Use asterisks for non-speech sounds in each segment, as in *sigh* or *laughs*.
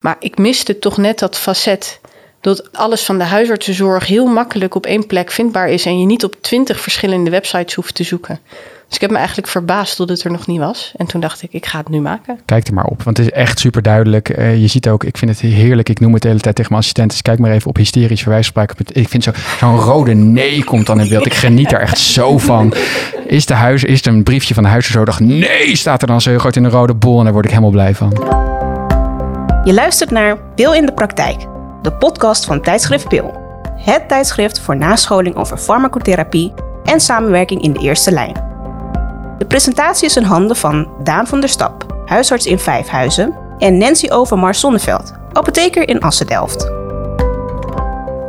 Maar ik miste toch net dat facet dat alles van de huisartsenzorg heel makkelijk op één plek vindbaar is en je niet op twintig verschillende websites hoeft te zoeken. Dus ik heb me eigenlijk verbaasd dat het er nog niet was. En toen dacht ik, ik ga het nu maken. Kijk er maar op, want het is echt super duidelijk. je ziet ook, ik vind het heerlijk. Ik noem het de hele tijd tegen mijn assistenten. kijk maar even op hysterisch verwijsspraak. Ik vind zo'n zo rode nee komt dan in beeld. Ik geniet er echt zo van. Is, de huis, is een briefje van de huisarts nee, staat er dan zo groot in een rode bol. En daar word ik helemaal blij van. Je luistert naar Pil in de Praktijk de podcast van tijdschrift Pil. Het tijdschrift voor nascholing over farmacotherapie en samenwerking in de eerste lijn. De presentatie is in handen van Daan van der Stap, huisarts in Vijfhuizen, en Nancy Overmars Zonneveld, apotheker in Assen-Delft.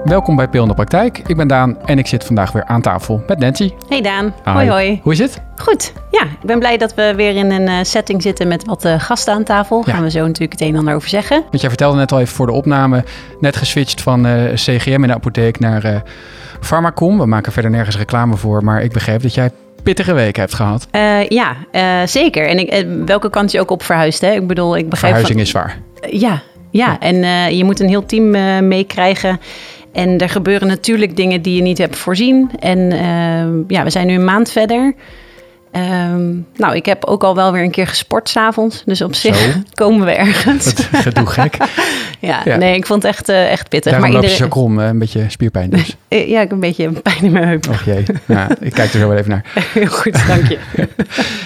Welkom bij Pil in de Praktijk. Ik ben Daan en ik zit vandaag weer aan tafel met Nancy. Hey Daan, hoi hoi. Hoe is het? Goed, ja. Ik ben blij dat we weer in een uh, setting zitten met wat uh, gasten aan tafel. Gaan we zo natuurlijk het een en ander over zeggen. Want jij vertelde net al even voor de opname, net geswitcht van uh, CGM in de apotheek naar Pharmacom. We maken verder nergens reclame voor, maar ik begreep dat jij pittige week hebt gehad. ja, zeker. En ik, welke kant je ook op verhuist, hè? Ik bedoel, ik begrijp... Verhuizing is zwaar. ja, ja, en je moet een heel team meekrijgen. En er gebeuren natuurlijk dingen die je niet hebt voorzien. En uh, ja, we zijn nu een maand verder. Um, nou, ik heb ook al wel weer een keer gesport s'avonds. Dus op zich *laughs* komen we ergens. Dat gedoe gek. *laughs* ja, ja, nee, ik vond het echt, uh, echt pittig. Daarom maar iedereen... loop je zo krom, een beetje spierpijn dus. *laughs* ja, ik heb een beetje pijn in mijn heup. Och jee, ja, ik kijk er zo wel even naar. Heel goed, dank je.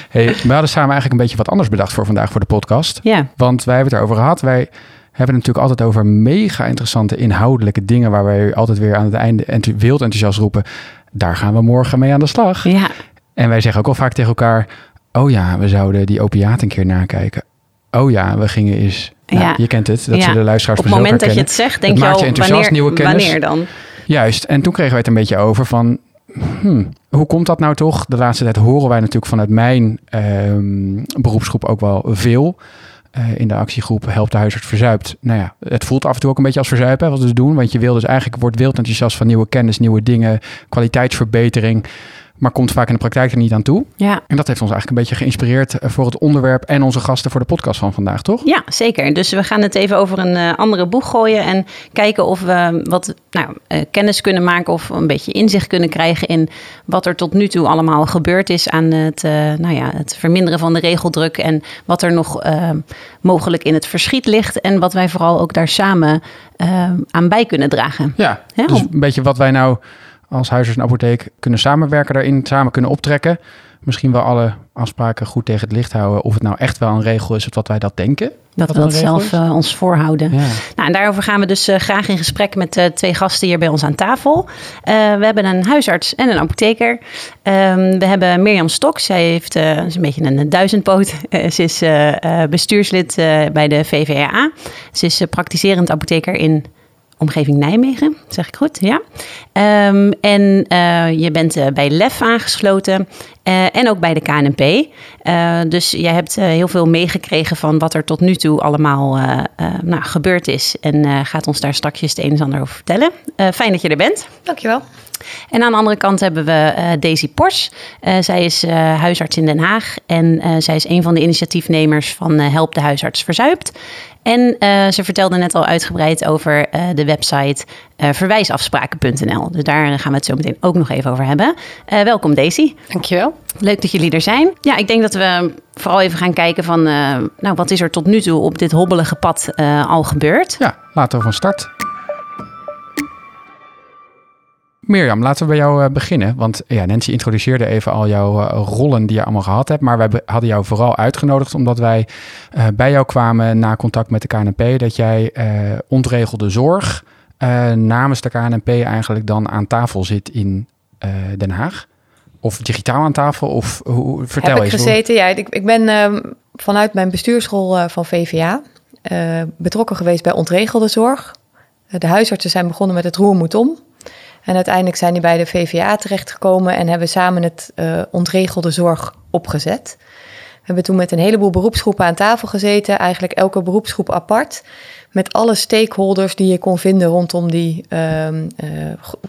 hey, we hadden samen eigenlijk een beetje wat anders bedacht voor vandaag voor de podcast. Ja. Want wij hebben het erover gehad. Wij hebben het natuurlijk altijd over mega interessante inhoudelijke dingen waar wij altijd weer aan het einde wild enthousiast roepen. Daar gaan we morgen mee aan de slag. Ja. En wij zeggen ook al vaak tegen elkaar: Oh ja, we zouden die opiaten een keer nakijken. Oh ja, we gingen eens. Nou, ja. Je kent het, dat ja. ze de luisteraars Op het moment dat je het zegt, denk je al, je enthousiast, wanneer, nieuwe kennis. wanneer dan? Juist, en toen kregen wij het een beetje over van... Hmm, hoe komt dat nou toch? De laatste tijd horen wij natuurlijk vanuit mijn um, beroepsgroep ook wel veel... Uh, in de actiegroep Help de huisarts verzuipt. Nou ja, het voelt af en toe ook een beetje als verzuipen wat we doen. Want je wil dus eigenlijk, wordt wild enthousiast van nieuwe kennis, nieuwe dingen, kwaliteitsverbetering maar komt vaak in de praktijk er niet aan toe. Ja. En dat heeft ons eigenlijk een beetje geïnspireerd eh, voor het onderwerp en onze gasten voor de podcast van vandaag, toch? Ja, zeker. Dus we gaan het even over een uh, andere boeg gooien en kijken of we wat nou, uh, kennis kunnen maken of een beetje inzicht kunnen krijgen in wat er tot nu toe allemaal gebeurd is aan het, nou ja, het verminderen van de regeldruk en wat er nog mogelijk in het verschiet ligt en wat wij vooral ook daar samen aan bij kunnen dragen. Ja, dus een beetje wat wij nou als huisarts en apotheek kunnen samenwerken daarin, samen kunnen optrekken. Misschien wel alle afspraken goed tegen het licht houden. Of het nou echt wel een regel is of wat wij dat denken. Dat we dat zelf uh, ons voorhouden. Ja. Nou, en daarover gaan we dus uh, graag in gesprek met uh, twee gasten hier bij ons aan tafel. we hebben een huisarts en een apotheker. Um, we hebben Mirjam Stok. Zij heeft is een beetje een duizendpoot. *laughs* ze is bestuurslid bij de VVRA. Ze is praktiserend apotheker in omgeving Nijmegen, zeg ik goed, ja. Um, en uh, je bent uh, bij LEF aangesloten uh, en ook bij de KNP. dus jij hebt heel veel meegekregen van wat er tot nu toe allemaal nou, gebeurd is. En gaat ons daar straks het een en ander over vertellen. fijn dat je er bent. Dankjewel. En aan de andere kant hebben we Daisy Pors. zij is huisarts in Den Haag en zij is een van de initiatiefnemers van Help de Huisarts Verzuipt. En uh, ze vertelde net al uitgebreid over uh, de website uh, verwijsafspraken.nl. Dus daar gaan we het zo meteen ook nog even over hebben. welkom Daisy. Dankjewel. Leuk dat jullie er zijn. Ja, ik denk dat we vooral even gaan kijken van... nou, wat is er tot nu toe op dit hobbelige pad al gebeurd? Ja, laten we van start. Mirjam, laten we bij jou uh, beginnen. Want ja, Nancy introduceerde even al jouw uh, rollen die je allemaal gehad hebt. Maar wij hadden jou vooral uitgenodigd omdat wij uh, bij jou kwamen na contact met de KNP. Dat jij ontregelde zorg namens de KNP eigenlijk dan aan tafel zit in Den Haag. Of digitaal aan tafel? Of hoe, vertel Heb eens. ik gezeten, ja. Ik, ik ben ehm, vanuit mijn bestuursschool van VVA betrokken geweest bij ontregelde zorg. de huisartsen zijn begonnen met het roer moet om. En uiteindelijk zijn die bij de VVA terechtgekomen en hebben samen het uh, ontregelde zorg opgezet. We hebben toen met een heleboel beroepsgroepen aan tafel gezeten, eigenlijk elke beroepsgroep apart. Met alle stakeholders die je kon vinden rondom die uh, uh,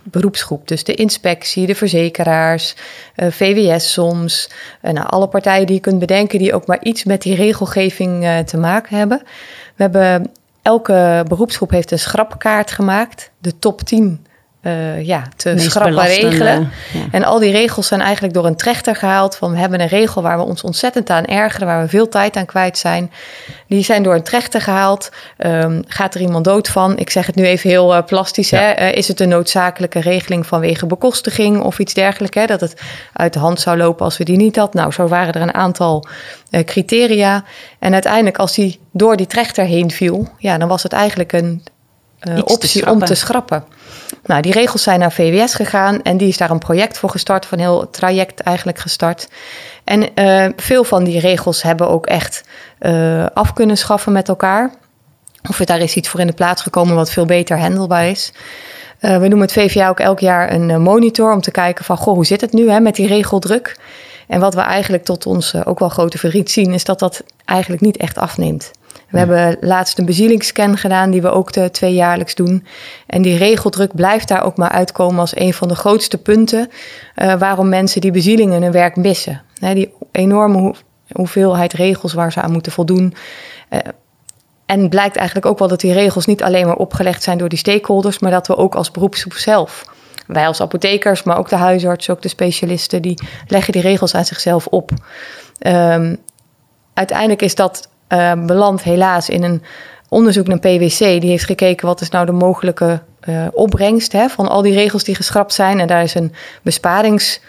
beroepsgroep. Dus de inspectie, de verzekeraars, uh, VWS soms. nou, alle partijen die je kunt bedenken die ook maar iets met die regelgeving te maken hebben. We hebben elke beroepsgroep heeft een schrapkaart gemaakt. De top 10 uh, ja, te Meest schrappen regelen. ja. En al die regels zijn eigenlijk door een trechter gehaald. Van we hebben een regel waar we ons ontzettend aan ergeren, waar we veel tijd aan kwijt zijn. Die zijn door een trechter gehaald. Ehm, gaat er iemand dood van? Ik zeg het nu even heel eh, plastisch. Ja. Hè? Eh, is het een noodzakelijke regeling vanwege bekostiging of iets dergelijks? Hè? Dat het uit de hand zou lopen als we die niet hadden. Nou, zo waren er een aantal eh, criteria. En uiteindelijk, als die door die trechter heen viel, ja, dan was het eigenlijk een te optie om te schrappen. Nou, die regels zijn naar VWS gegaan en die is daar een project voor gestart, van een heel traject eigenlijk gestart. En eh, veel van die regels hebben ook echt eh, af kunnen schaffen met elkaar. Of er daar is iets voor in de plaats gekomen wat veel beter handelbaar is. We noemen het VVA ook elk jaar een monitor om te kijken van, goh, hoe zit het nu hè, met die regeldruk? En wat we eigenlijk tot ons ook wel grote verdriet zien, is dat dat eigenlijk niet echt afneemt. We hebben laatst een bezielingsscan gedaan, die we ook de tweejaarlijks doen. En die regeldruk blijft daar ook maar uitkomen als een van de grootste punten eh, waarom mensen die bezielingen hun werk missen. Die enorme hoe- hoeveelheid regels waar ze aan moeten voldoen. Eh, en blijkt eigenlijk ook wel dat die regels niet alleen maar opgelegd zijn door die stakeholders, maar dat we ook als beroepsgroep zelf, wij als apothekers, maar ook de huisarts, ook de specialisten, die leggen die regels aan zichzelf op. Ehm, uiteindelijk is dat eh, beland helaas in een onderzoek naar PwC. Die heeft gekeken wat is nou de mogelijke eh, opbrengst hè, van al die regels die geschrapt zijn. En daar is een besparings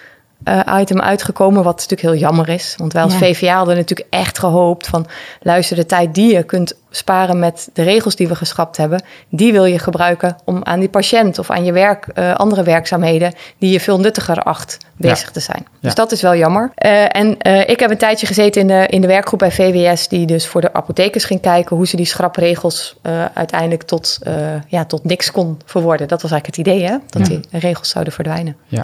eh, item uitgekomen, wat natuurlijk heel jammer is. Want wij als Ja. VVA hadden natuurlijk echt gehoopt van... luister, de tijd die je kunt sparen met de regels die we geschrapt hebben... die wil je gebruiken om aan die patiënt of aan je werk, eh, andere werkzaamheden... die je veel nuttiger acht, bezig te zijn. Dus Ja. dat is wel jammer. Eh, en eh, ik heb een tijdje gezeten in de, in de werkgroep bij VWS... die dus voor de apothekers ging kijken... hoe ze die schrapreegels eh, uiteindelijk tot, ja, tot niks kon verwoorden. Dat was eigenlijk het idee, hè? Dat Ja. die regels zouden verdwijnen. Ja.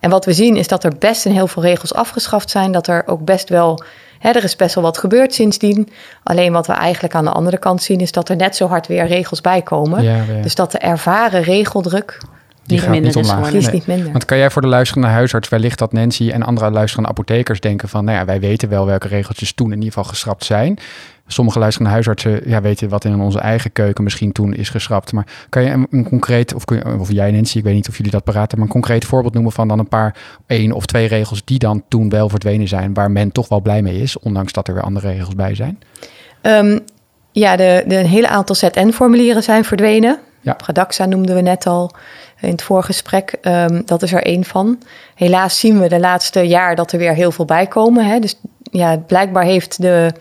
En wat we zien is dat er best een heel veel regels afgeschaft zijn. Dat er ook best wel, hè, er is best wel wat gebeurd sindsdien. Alleen wat we eigenlijk aan de andere kant zien is dat er net zo hard weer regels bij komen. Ja, ja. Dus dat de ervaren regeldruk, Die Niet gaat minder niet is omlaag. die is Nee. niet minder. Want kan jij voor de luisterende huisarts wellicht dat Nancy en andere luisterende apothekers denken van, nou ja, wij weten wel welke regeltjes toen in ieder geval geschrapt zijn. Sommige luisterende huisartsen ja, weten wat in onze eigen keuken misschien toen is geschrapt. Maar kan je een, een concreet, of, kun je, of jij Nancy, ik weet niet of jullie dat paraat hebben, maar een concreet voorbeeld noemen van dan een paar, één of twee regels die dan toen wel verdwenen zijn, waar men toch wel blij mee is, ondanks dat er weer andere regels bij zijn? Ehm, ja, de, de, een hele aantal ZN-formulieren zijn verdwenen. Ja. Pradaxa noemden we net al in het vorige gesprek. Ehm, dat is er één van. Helaas zien we de laatste jaar dat er weer heel veel bij komen. Hè. Dus ja, blijkbaar heeft de,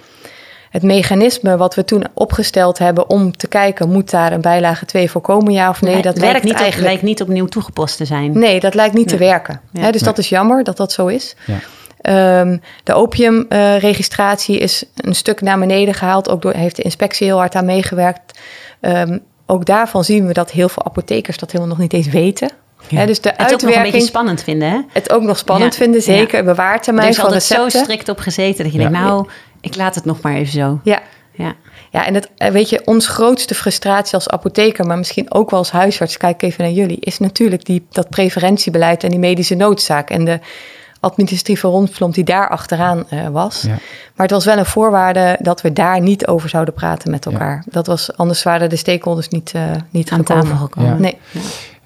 het mechanisme wat we toen opgesteld hebben om te kijken, moet daar een bijlage 2 voorkomen, ja of nee? Nee, dat lijkt werkt niet, op- eigenlijk. lijkt niet opnieuw toegepast te zijn. Nee, dat lijkt niet te werken. Ja. Hè, dus Nee. dat is jammer dat dat zo is. Ja. Ehm, de opiumregistratie is een stuk naar beneden gehaald. Ook door, heeft de inspectie heel hard aan meegewerkt. Ehm, ook daarvan zien we dat heel veel apothekers dat helemaal nog niet eens weten. Hè, dus de Het ook nog een beetje uitwerking, spannend vinden, hè? het ook nog spannend Ja. vinden, zeker. Bewaartermijn Er is van altijd zo recepten. strikt op gezeten dat je Ja. denkt, nou, ik laat het nog maar even zo. Ja, Ja. Ja, en het, eh, weet je, ons grootste frustratie als apotheker, maar misschien ook wel als huisarts, kijk even naar jullie, is natuurlijk die, dat preferentiebeleid en die medische noodzaak en de administratieve rondvlom die daar achteraan eh, was. Ja. Maar het was wel een voorwaarde dat we daar niet over zouden praten met elkaar. Dat was, anders waren de stakeholders niet, eh, niet Aan gekomen. tafel gekomen. Ja. Nee.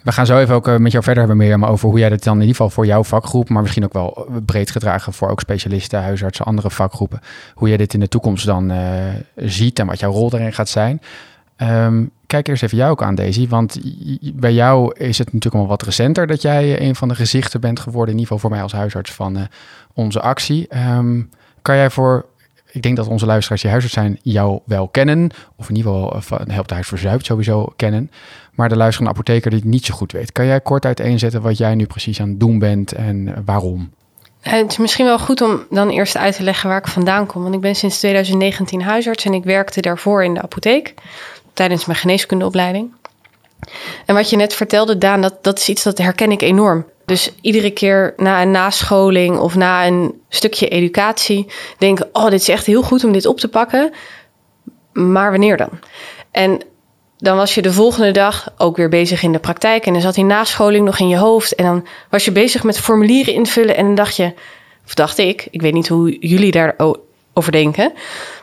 We gaan zo even ook eh, met jou verder hebben, Mirjam, over hoe jij dat dan in ieder geval voor jouw vakgroep, maar misschien ook wel eh, breed gedragen voor ook specialisten, huisartsen, andere vakgroepen, hoe jij dit in de toekomst dan eh, ziet en wat jouw rol daarin gaat zijn. Ehm, kijk eerst even jou ook aan, Daisy, want bij jou is het natuurlijk al wat recenter dat jij een van de gezichten bent geworden, in ieder geval voor mij als huisarts van onze actie. Ehm, kan jij voor ik denk dat onze luisteraars die huisarts zijn jou wel kennen. Of in ieder geval eh, van Help de Huis Verzuipt sowieso kennen. Maar de luisterende apotheker die het niet zo goed weet. Kan jij kort uiteenzetten wat jij nu precies aan het doen bent en eh, waarom? Eh, Het is misschien wel goed om dan eerst uit te leggen waar ik vandaan kom. Want ik ben sinds 2019 huisarts en ik werkte daarvoor in de apotheek tijdens mijn geneeskundeopleiding. En wat je net vertelde, Daan, dat, dat is iets dat herken ik enorm. Dus iedere keer na een nascholing of na een stukje educatie denken: oh, dit is echt heel goed om dit op te pakken. Maar wanneer dan? En dan was je de volgende dag ook weer bezig in de praktijk. En dan zat die nascholing nog in je hoofd. En dan was je bezig met formulieren invullen. En dan dacht je, of dacht ik, ik weet niet hoe jullie daarover denken.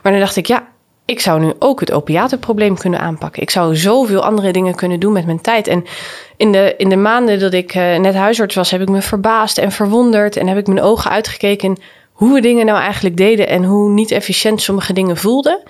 Maar dan dacht ik, ja, ik zou nu ook het opiatenprobleem kunnen aanpakken. Ik zou zoveel andere dingen kunnen doen met mijn tijd. En in de, in de maanden dat ik uh, net huisarts was, heb ik me verbaasd en verwonderd. En heb ik mijn ogen uitgekeken hoe we dingen nou eigenlijk deden en hoe niet efficiënt sommige dingen voelden.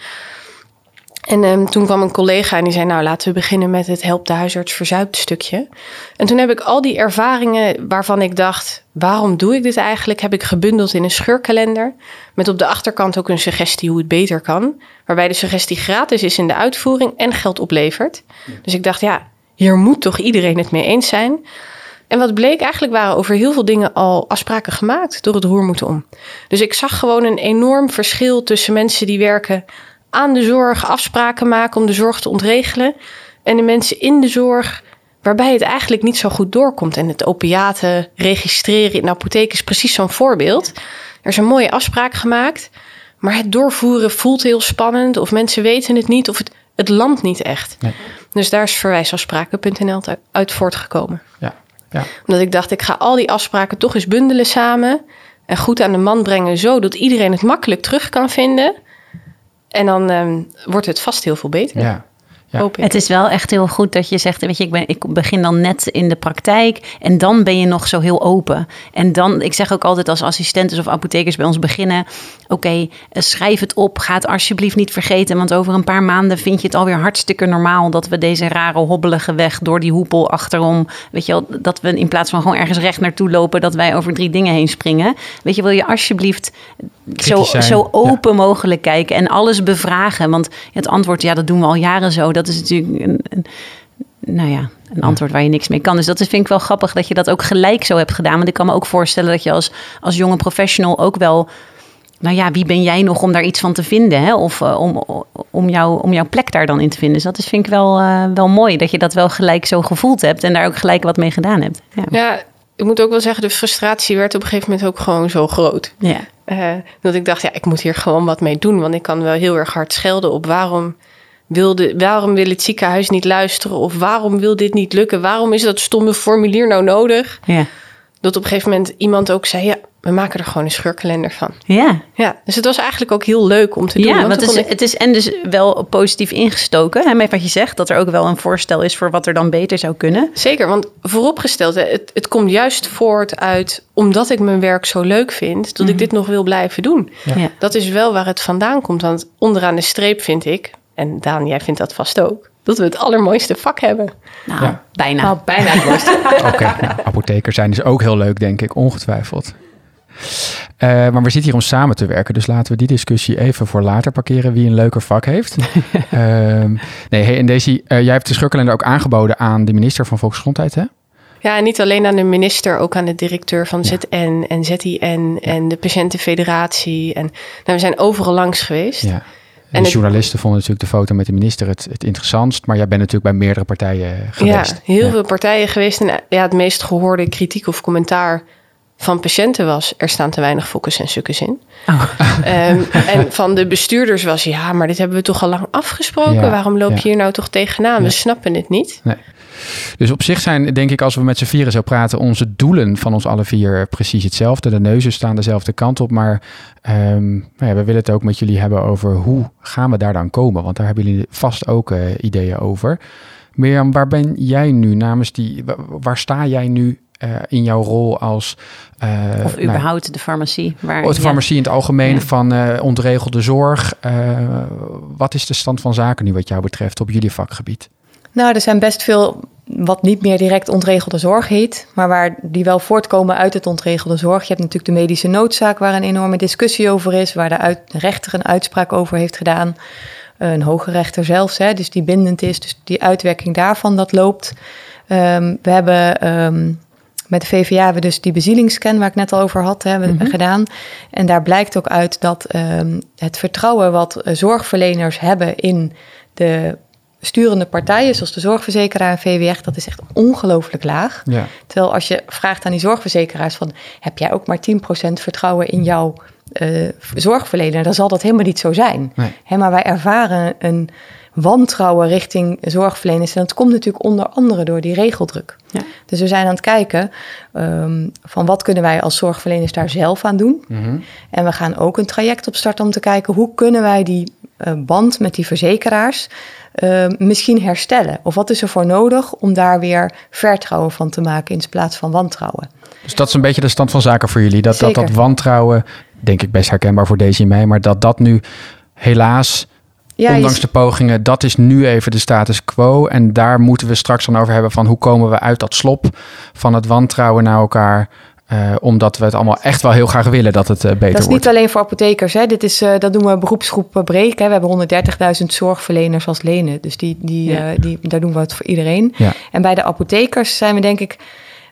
En um, toen kwam een collega en die zei: Nou, laten we beginnen met het help de huisarts verzuipt stukje. En toen heb ik al die ervaringen waarvan ik dacht: waarom doe ik dit eigenlijk? Heb ik gebundeld in een scheurkalender. Met op de achterkant ook een suggestie hoe het beter kan. Waarbij de suggestie gratis is in de uitvoering en geld oplevert. Dus ik dacht: ja, hier moet toch iedereen het mee eens zijn. En wat bleek, eigenlijk waren over heel veel dingen al afspraken gemaakt door het roer moeten om. Dus ik zag gewoon een enorm verschil tussen mensen die werken aan de zorg afspraken maken om de zorg te ontregelen. En de mensen in de zorg waarbij het eigenlijk niet zo goed doorkomt. En het opiaten registreren in de apotheek is precies zo'n voorbeeld. Er is een mooie afspraak gemaakt, maar het doorvoeren voelt heel spannend. Of mensen weten het niet, of het, het landt niet echt. Nee. Dus daar is verwijsafspraken.nl uit voortgekomen. Ja. Ja. Omdat ik dacht, ik ga al die afspraken toch eens bundelen samen. En goed aan de man brengen, zodat iedereen het makkelijk terug kan vinden. En dan um, wordt het vast heel veel beter. Ja. Ja. Het is wel echt heel goed dat je zegt, weet je, ik, ben, ik begin dan net in de praktijk en dan ben je nog zo heel open. En dan, ik zeg ook altijd als assistentes of apothekers bij ons beginnen, oké, okay, eh, schrijf het op, ga het alsjeblieft niet vergeten, want over een paar maanden vind je het alweer hartstikke normaal dat we deze rare hobbelige weg door die hoepel achterom, weet je wel, dat we in plaats van gewoon ergens recht naartoe lopen, dat wij over drie dingen heen springen. Weet je, wil je alsjeblieft zo, zo open mogelijk kijken en alles bevragen, want het antwoord, ja, dat doen we al jaren zo dat is natuurlijk een, een nou ja, een antwoord waar je niks mee kan. Dus dat vind ik wel grappig dat je dat ook gelijk zo hebt gedaan. Want ik kan me ook voorstellen dat je als, als jonge professional ook wel. Nou ja, wie ben jij nog om daar iets van te vinden? Hè? Of uh, om, om, jou, om jouw plek daar dan in te vinden. Dus dat is, vind ik wel, uh, wel mooi dat je dat wel gelijk zo gevoeld hebt en daar ook gelijk wat mee gedaan hebt. Ja. ja ik moet ook wel zeggen, de frustratie werd op een gegeven moment ook gewoon zo groot. Ja. Uh, dat ik dacht, ja, ik moet hier gewoon wat mee doen. Want ik kan wel heel erg hard schelden op waarom wilde, waarom wil het ziekenhuis niet luisteren? Of waarom wil dit niet lukken? Waarom is dat stomme formulier nou nodig? Ja. Dat op een gegeven moment iemand ook zei: Ja, we maken er gewoon een scheurkalender van. Ja. ja. Dus het was eigenlijk ook heel leuk om te doen. Ja, want, het is, ik... het is en dus wel positief ingestoken. Hè, met wat je zegt, dat er ook wel een voorstel is voor wat er dan beter zou kunnen. Zeker, want vooropgesteld, het, het komt juist voort uit omdat ik mijn werk zo leuk vind, dat ik mhm. dit nog wil blijven doen. Ja. Dat is wel waar het vandaan komt. Want onderaan de streep vind ik, en Daan, jij vindt dat vast ook. Dat we het allermooiste vak hebben. Nou, ja. bijna. Nou, bijna het mooiste. *laughs* Oké, nou, apothekers zijn dus ook heel leuk, denk ik. Ongetwijfeld. Uh, maar we zitten hier om samen te werken, dus laten we die discussie even voor later parkeren wie een leuker vak heeft. uh, *laughs* nee, hey, en uh, jij hebt de schurkalender ook aangeboden aan de minister van Volksgezondheid, hè? Ja, en niet alleen aan de minister, ook aan de directeur van ZN en ZIN en de patiëntenfederatie. En nou, we zijn overal langs geweest. Ja. En, de journalisten vonden natuurlijk de foto met de minister het, het interessantst. Maar jij bent natuurlijk bij meerdere partijen geweest. Ja, heel veel partijen geweest. En ja, het meest gehoorde kritiek of commentaar van patiënten was... er staan te weinig fokkes en sukkes in. Oh. Um, en van de bestuurders was... ja, maar dit hebben we toch al lang afgesproken? Waarom loop je hier nou toch tegenaan? We snappen het niet. Nee. Dus op zich zijn, denk ik, als we met z'n vieren zo praten, onze doelen van ons alle vier precies hetzelfde. De neuzen staan dezelfde kant op. Maar um, ja, we willen het ook met jullie hebben over hoe gaan we daar dan komen? Want daar hebben jullie vast ook uh, ideeën over. Mirjam, waar ben jij nu namens die, waar sta jij nu uh, in jouw rol als. Uh, of nou, überhaupt nou, de farmacie. Waar, de farmacie in het algemeen ja. van uh, ontregelde zorg. wat is de stand van zaken nu wat jou betreft op jullie vakgebied? Nou, er zijn best veel wat niet meer direct ontregelde zorg heet, maar waar die wel voortkomen uit het ontregelde zorg. Je hebt natuurlijk de medische noodzaak, waar een enorme discussie over is, waar de, uit, de rechter een uitspraak over heeft gedaan. Een hoge rechter zelfs, hè, dus die bindend is. Dus die uitwerking daarvan, dat loopt. Um, we hebben um, met de VVA hebben we dus die bezielingsscan waar ik net al over had, hebben mm -hmm. gedaan. En daar blijkt ook uit dat um, het vertrouwen wat zorgverleners hebben in de sturende partijen, zoals de zorgverzekeraar en VWR, dat is echt ongelooflijk laag. Ja. Terwijl als je vraagt aan die zorgverzekeraars van, heb jij ook maar 10% vertrouwen in jouw uh, zorgverlener, dan zal dat helemaal niet zo zijn. Nee. He, maar wij ervaren een wantrouwen richting zorgverleners. En dat komt natuurlijk onder andere door die regeldruk. Ja. Dus we zijn aan het kijken ehm, van wat kunnen wij als zorgverleners daar zelf aan doen. Mhm. En we gaan ook een traject op starten om te kijken hoe kunnen wij die uh, band met die verzekeraars uh, misschien herstellen. Of wat is er voor nodig om daar weer vertrouwen van te maken in plaats van wantrouwen. Dus dat is een beetje de stand van zaken voor jullie. Dat dat, dat wantrouwen, denk ik best herkenbaar voor deze mij, maar dat dat nu helaas ja, ondanks de pogingen, dat is nu even de status quo. En daar moeten we straks dan over hebben van hoe komen we uit dat slop van het wantrouwen naar elkaar. Uh, omdat we het allemaal echt wel heel graag willen dat het uh, beter wordt. Dat is niet alleen voor apothekers. Hè. Dit is, uh, dat doen we beroepsgroep breek. Hè. We hebben 130.000 zorgverleners als lenen. Dus die, die, ja. die, daar doen we het voor iedereen. Ja. En bij de apothekers zijn we denk ik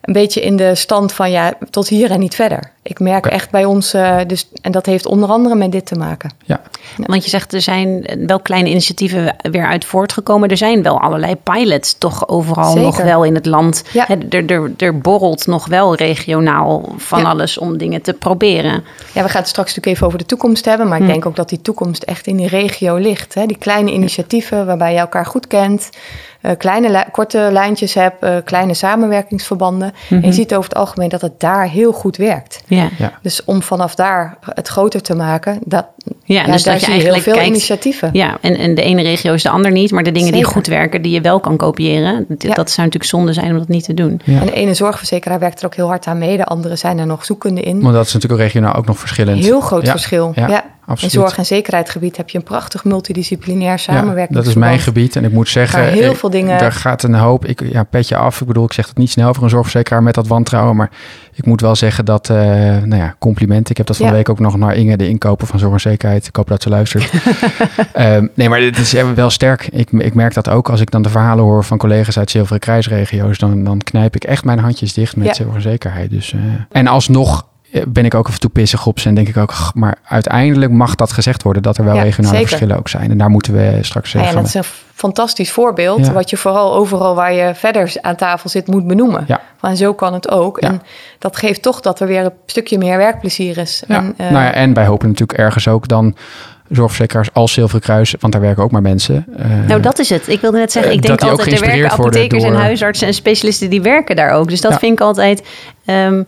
een beetje in de stand van ja, tot hier en niet verder. Ik merk echt bij ons, uh, dus, en dat heeft onder andere met dit te maken. Ja. Want je zegt er zijn wel kleine initiatieven weer uit voortgekomen. Er zijn wel allerlei pilots toch overal nog wel in het land. Ja. er, er, er borrelt nog wel regionaal van alles om dingen te proberen. Ja, we gaan het straks natuurlijk even over de toekomst hebben. Maar ik hm. denk ook dat die toekomst echt in die regio ligt. Hè? Die kleine initiatieven waarbij je elkaar goed kent. Uh, kleine, korte lijntjes hebt, uh, kleine samenwerkingsverbanden. En je mhm. ziet over het algemeen dat het daar heel goed werkt. Ja. Dus om vanaf daar het groter te maken, dat, ja, dus dat je eigenlijk heel veel initiatieven. Ja, en, en de ene regio is de ander niet, maar de dingen die goed werken, die je wel kan kopiëren, dat, dat zou natuurlijk zonde zijn om dat niet te doen. En de ene zorgverzekeraar werkt er ook heel hard aan mee, de andere zijn er nog zoekende in. Maar dat is natuurlijk regionaal ook nog verschillend. Heel groot verschil. Ja. Absoluut. In zorg- en zekerheidsgebied heb je een prachtig multidisciplinair samenwerking. Ja, dat is mijn gebied en ik moet zeggen, daar, heel veel dingen... daar gaat een hoop. Ik, ja, petje af. Ik bedoel, ik zeg het niet snel voor een zorgverzekeraar met dat wantrouwen, maar ik moet wel zeggen dat, uh, nou ja, complimenten. Ik heb dat van de week ook nog naar Inge, de inkoper van Zorg en Zekerheid. Ik hoop dat ze luistert. um, *laughs* nee, maar het is wel sterk. Ik, ik merk dat ook als ik dan de verhalen hoor van collega's uit zilveren kruisregio's. Dan, dan knijp ik echt mijn handjes dicht met Zorg en Zekerheid. Dus, uh, en alsnog eh, ben ik ook af en toe pissig op ze en denk ik ook, maar uiteindelijk mag dat gezegd worden dat er wel regionale verschillen ook zijn. En daar moeten we straks zeggen. Ja, dat is een fantastisch voorbeeld, wat je vooral overal waar je verder aan tafel zit moet benoemen. Ja. Van zo kan het ook. En dat geeft toch dat er weer een stukje meer werkplezier is. Ja. En, uh, nou ja, en wij hopen natuurlijk ergens ook dan zorgverzekeraars als Zilveren Kruis, want daar werken ook maar mensen. Uh, nou, dat is het. Ik wilde net zeggen, ik denk altijd, er werken apothekers door... en huisartsen en specialisten die werken daar ook. Dus dat vind ik altijd... Um,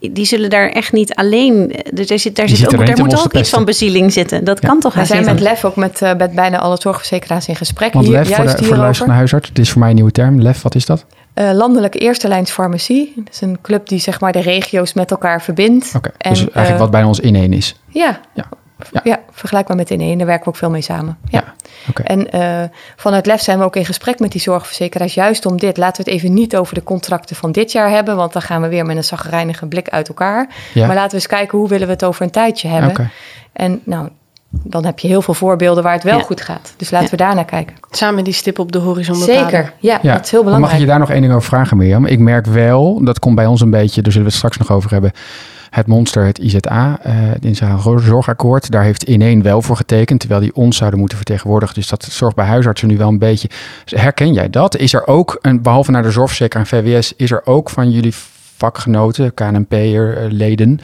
die zullen daar echt niet alleen. Dus er zit, daar, zit ook, daar moet ook iets van bezieling zitten. Dat kan toch? We zijn met LEF ook met, uh, met bijna alle zorgverzekeraars in gesprek. Want LEF, hier, juist voor de, voor huisarts, dit is voor mij een nieuwe term. LEF, wat is dat? Uh, landelijke eerste lijns farmacie. Dat is een club die zeg maar de regio's met elkaar verbindt. Oké, okay, dus eigenlijk uh, wat bij ons ineen is. Ja, ja. Ja. ja, vergelijkbaar met ineen. Daar werken we ook veel mee samen. Ja. ja En uh, vanuit LEF zijn we ook in gesprek met die zorgverzekeraars. Juist om dit. Laten we het even niet over de contracten van dit jaar hebben. Want dan gaan we weer met een zagrijnige blik uit elkaar. Ja. Maar laten we eens kijken hoe willen we het over een tijdje hebben. Okay. En nou, dan heb je heel veel voorbeelden waar het wel goed gaat. Dus laten we daar naar kijken. Samen die stip op de horizon bepalen. Zeker, ja, dat is heel belangrijk. Mag ik je daar nog één ding over vragen, Mirjam? Ik merk wel, dat komt bij ons een beetje, daar zullen we het straks nog over hebben het monster, het IZA, uh, in zijn zorgakkoord. Daar heeft ineen wel voor getekend, terwijl die ons zouden moeten vertegenwoordigen. Dus dat zorgt bij huisartsen nu wel een beetje. Herken jij dat? Is er ook, behalve naar de zorgverzekeraar en VWS, is er ook van jullie vakgenoten, KNP'er-leden.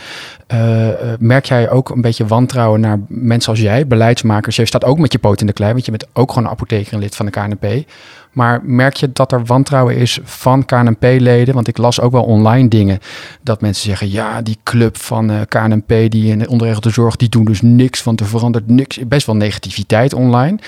Uh, merk jij ook een beetje wantrouwen naar mensen als jij, beleidsmakers? Je staat ook met je poot in de klei, want je bent ook gewoon een apotheker en lid van de KNP. Maar merk je dat er wantrouwen is van KNP-leden? Want ik las ook wel online dingen dat mensen zeggen: ja, die club van uh, KNP die in de onregelde zorg, die doen dus niks, want er verandert niks. Best wel negativiteit online.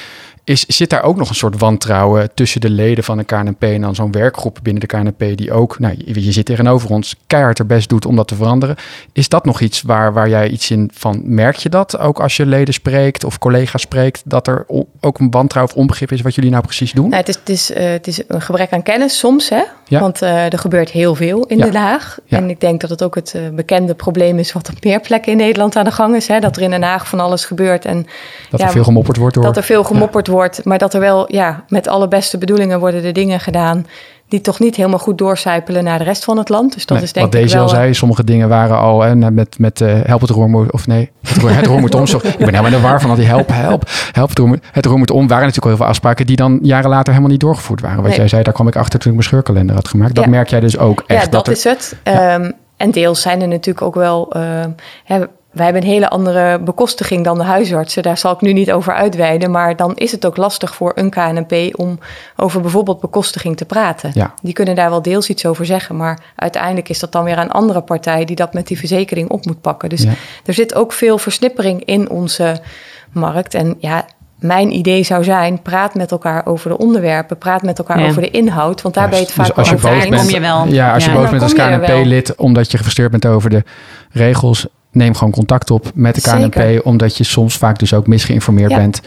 Is, zit daar ook nog een soort wantrouwen tussen de leden van de KNP en dan zo'n werkgroep binnen de KNP die ook, nou, je, zit tegenover ons, keihard er best doet om dat te veranderen. Is dat nog iets waar, waar jij iets in van merk je dat ook als je leden spreekt of collega's spreekt, dat er ook een wantrouwen of onbegrip is wat jullie nou precies doen? Het, is, is, uh, het is een gebrek aan kennis soms, hè? Ja. Want uh, er gebeurt heel veel in ja. Den Haag. Ja. En ik denk dat het ook het uh, bekende probleem is wat op meer plekken in Nederland aan de gang is. Hè? Dat er in Den Haag van alles gebeurt. En, dat er veel gemopperd wordt door. Dat er veel gemopperd wordt, maar dat er wel, ja, met alle beste bedoelingen worden de dingen gedaan die toch niet helemaal goed doorcijpelen naar de rest van het land. Dus dat is denk wat deze al zei, sommige dingen waren al hè, met, met uh, help het roer moet, of nee, het roer, het roer moet om. ik ben helemaal in de war van al die help, help, help het roer, het roer moet om. Waren natuurlijk al heel veel afspraken die dan jaren later helemaal niet doorgevoerd waren. Wat nee. jij zei, daar kwam ik achter toen ik mijn scheurkalender had gemaakt. Dat ja. merk jij dus ook echt. Ja, dat, dat er, is het. Ja. Um, en deels zijn er natuurlijk ook wel... Uh, hè, wij hebben een hele andere bekostiging dan de huisartsen. Daar zal ik nu niet over uitweiden. Maar dan is het ook lastig voor een KNP om over bijvoorbeeld bekostiging te praten. Ja. Die kunnen daar wel deels iets over zeggen. Maar uiteindelijk is dat dan weer een andere partij die dat met die verzekering op moet pakken. Dus Ja. er zit ook veel versnippering in onze markt. En ja, mijn idee zou zijn: praat met elkaar over de onderwerpen, praat met elkaar Ja. over de inhoud. Want daar ben je het Dus vaak als je over boos bent, Kom je wel. Ja, als je Ja. boos bent als. KNP-lid omdat je gefrustreerd bent over de regels, neem gewoon contact op met de KNP, Zeker. omdat je soms vaak dus ook misgeïnformeerd Ja. bent.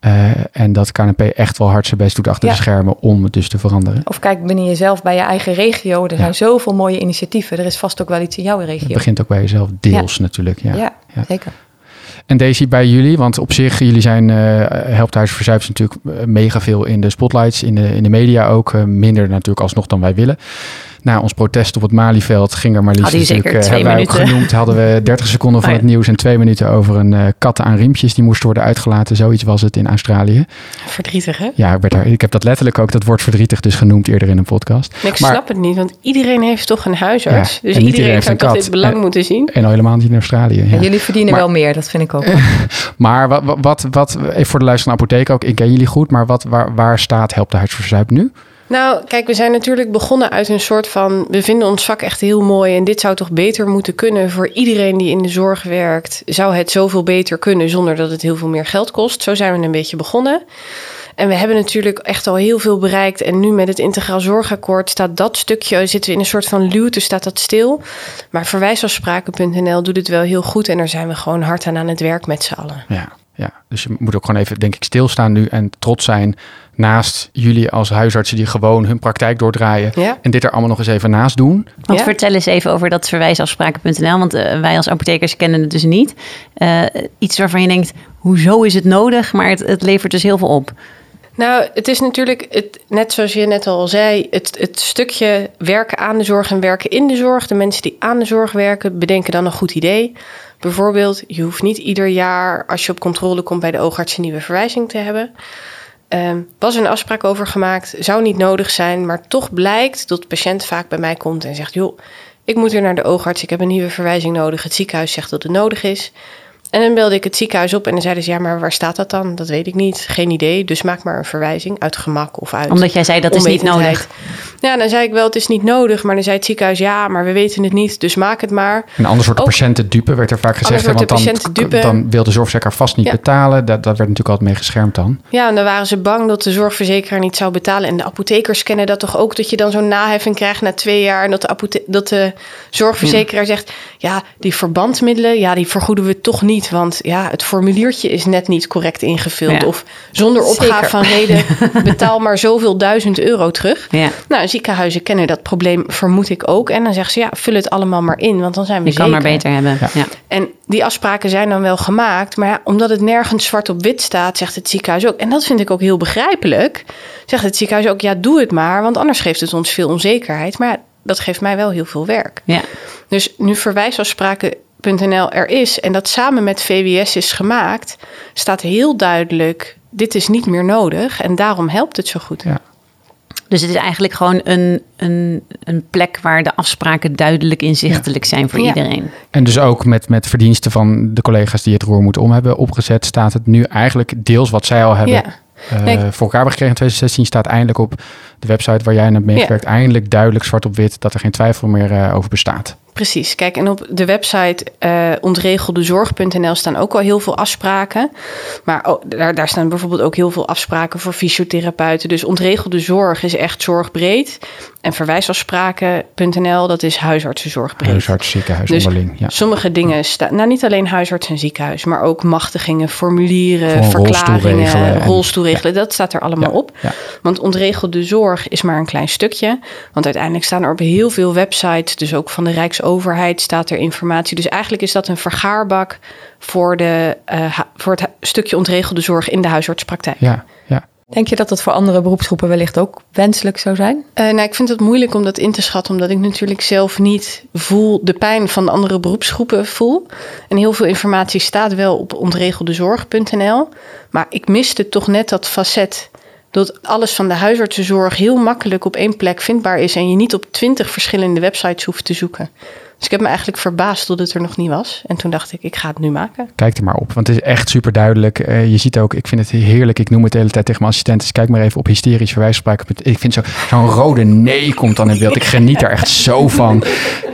Eh, en dat KNP echt wel hard zijn best doet achter Ja. de schermen om het dus te veranderen. Of kijk binnen jezelf bij je eigen regio. Er Ja. zijn zoveel mooie initiatieven. Er is vast ook wel iets in jouw Het regio. begint ook bij jezelf deels natuurlijk. Ja. Zeker. En Daisy, bij jullie, want op zich, jullie zijn, Zuid natuurlijk eh, mega veel in de spotlights, in de, in de media ook. minder natuurlijk alsnog dan wij willen. Na ons protest op het Malieveld ging er maar liefst natuurlijk, eh, twee hebben wij ook minuten? genoemd, hadden we *laughs* 30 seconden van Oh, het nieuws en twee minuten over een eh, katten aan riempjes die moesten worden uitgelaten. Zoiets was het in Australië. Verdrietig, hè? Ja, ik, werd daar, ik heb dat letterlijk ook, dat woord verdrietig dus genoemd eerder in een podcast. Maar ik Maar- snap het niet, want iedereen heeft toch een huisarts. Ja, dus iedereen iedereen heeft zou een toch kat. dit belang En- moeten zien. En al helemaal niet in Australië. Ja. En jullie verdienen Maar- wel meer, dat vind ik ook. *laughs* Maar wat, wat, wat, wat, even voor de luisteraar van de apotheek ook, ik ken jullie goed, maar wat, waar, waar staat Help de Huis voor Zuid nu? Nou, kijk, we zijn natuurlijk begonnen uit een soort van... we vinden ons vak echt heel mooi en dit zou toch beter moeten kunnen... voor iedereen die in de zorg werkt, zou het zoveel beter kunnen... zonder dat het heel veel meer geld kost. Zo zijn we een beetje begonnen. En we hebben natuurlijk echt al heel veel bereikt. En nu met het Integraal Zorgakkoord staat dat stukje... zitten we in een soort van luwte, staat dat stil. Maar verwijsafspraken.nl doet het wel heel goed... en daar zijn we gewoon hard aan aan het werk met z'n allen. Ja, ja, dus je moet ook gewoon even, denk ik, stilstaan nu en trots zijn naast jullie als huisartsen die gewoon hun praktijk doordraaien Ja. en dit er allemaal nog eens even naast doen. Want Ja? vertel eens even over dat verwijsafspraken.nl. Want eh, wij als apothekers kennen het dus niet. Eh, iets waarvan je denkt, hoezo is het nodig? Maar het, het levert dus heel veel op. Nou, het is natuurlijk, het, net zoals je net al zei, het, het stukje werken aan de zorg en werken in de zorg. De mensen die aan de zorg werken, bedenken dan een goed idee. Bijvoorbeeld, je hoeft niet ieder jaar, als je op controle komt bij de oogarts, een nieuwe verwijzing te hebben. Ehm was een afspraak over gemaakt, zou niet nodig zijn, maar toch blijkt dat de patiënt vaak bij mij komt en zegt: joh, ik moet weer naar de oogarts, ik heb een nieuwe verwijzing nodig. Het ziekenhuis zegt dat het nodig is. En dan belde ik het ziekenhuis op en dan zeiden ze: ja, maar waar staat dat dan? Dat weet ik niet, geen idee. Dus maak maar een verwijzing uit gemak of uit. Omdat jij zei, dat is niet nodig. Ja, dan zei ik wel, het is niet nodig. Maar dan zei het ziekenhuis, ja, maar we weten het niet, dus maak het maar. Een ander soort Ook- patiënten dupe werd er vaak gezegd. hè, Want dan, dan wil de zorgverzekeraar vast niet Ja. betalen. Dat, dat werd natuurlijk altijd mee geschermd dan. Ja, en dan waren ze bang dat de zorgverzekeraar niet zou betalen. En de apothekers kennen dat toch ook, dat je dan zo'n naheffing krijgt na twee jaar. En dat de, apothe- dat de zorgverzekeraar zegt, ja, die verbandmiddelen, ja, die vergoeden we toch niet. Want ja, het formuliertje is net niet correct ingevuld. Ja. Of zonder opgave van reden, *laughs* betaal maar zoveel duizend euro terug. Ja. Nou, ziekenhuizen kennen dat probleem, vermoed ik ook. En dan zeggen ze, ja, vul het allemaal maar in, want dan zijn we Je kan maar beter hebben. Ja. Ja. En die afspraken zijn dan wel gemaakt. Maar ja, omdat het nergens zwart op wit staat, zegt het ziekenhuis ook. En dat vind ik ook heel begrijpelijk. Zegt het ziekenhuis ook, ja, doe het maar. Want anders geeft het ons veel onzekerheid. Maar ja, dat geeft mij wel heel veel werk. Ja. Dus nu verwijsafspraken.nl er is en dat samen met VWS is gemaakt, staat heel duidelijk: dit is niet meer nodig. En daarom helpt het zo goed. Ja. Dus het is eigenlijk gewoon een, een, een plek waar de afspraken duidelijk inzichtelijk zijn voor Ja. iedereen. En dus ook met, met verdiensten van de collega's die het roer moeten om hebben opgezet, staat het nu eigenlijk deels wat zij al hebben Ja. eh, Nee. voor elkaar hebben gekregen in 2016, staat eindelijk op de website waar jij aan hebt meegewerkt, eindelijk duidelijk zwart op wit dat er geen twijfel meer eh, over bestaat. Precies. Kijk, en op de website eh ontregeldezorg.nl staan ook al heel veel afspraken. Maar ook, daar, daar staan bijvoorbeeld ook heel veel afspraken voor fysiotherapeuten. Dus ontregelde zorg is echt zorgbreed. En verwijsafspraken.nl, dat is huisartsenzorgbreed. Huisarts, ziekenhuis Dus onderling. Ja. Sommige dingen staan, nou niet alleen huisarts en ziekenhuis, maar ook machtigingen, formulieren, Gewoon verklaringen, en- rolstoelregelen. Dat staat er allemaal Ja, op. ja. Want ontregelde zorg is maar een klein stukje. Want uiteindelijk staan er op heel veel websites, dus ook van de Rijksoverheid, staat er informatie. Dus eigenlijk is dat een vergaarbak voor, de, eh, voor het stukje ontregelde zorg in de huisartspraktijk. Ja, ja. Denk je dat dat voor andere beroepsgroepen wellicht ook wenselijk zou zijn? Eh, nou, ik vind het moeilijk om dat in te schatten, omdat ik natuurlijk zelf niet voel de pijn van de andere beroepsgroepen voel. En heel veel informatie staat wel op ontregeldezorg.nl. Maar ik miste toch net dat facet dat alles van de huisartsenzorg heel makkelijk op één plek vindbaar is en je niet op twintig verschillende websites hoeft te zoeken. Dus ik heb me eigenlijk verbaasd tot het er nog niet was. En toen dacht ik, ik ga het nu maken. Kijk er maar op, want het is echt super duidelijk. Uh, je ziet ook, ik vind het heerlijk. Ik noem het de hele tijd tegen mijn assistenten. kijk maar even op hysterisch verwijsspraak. Ik vind zo'n zo rode nee komt dan in beeld. Ik geniet er echt zo van.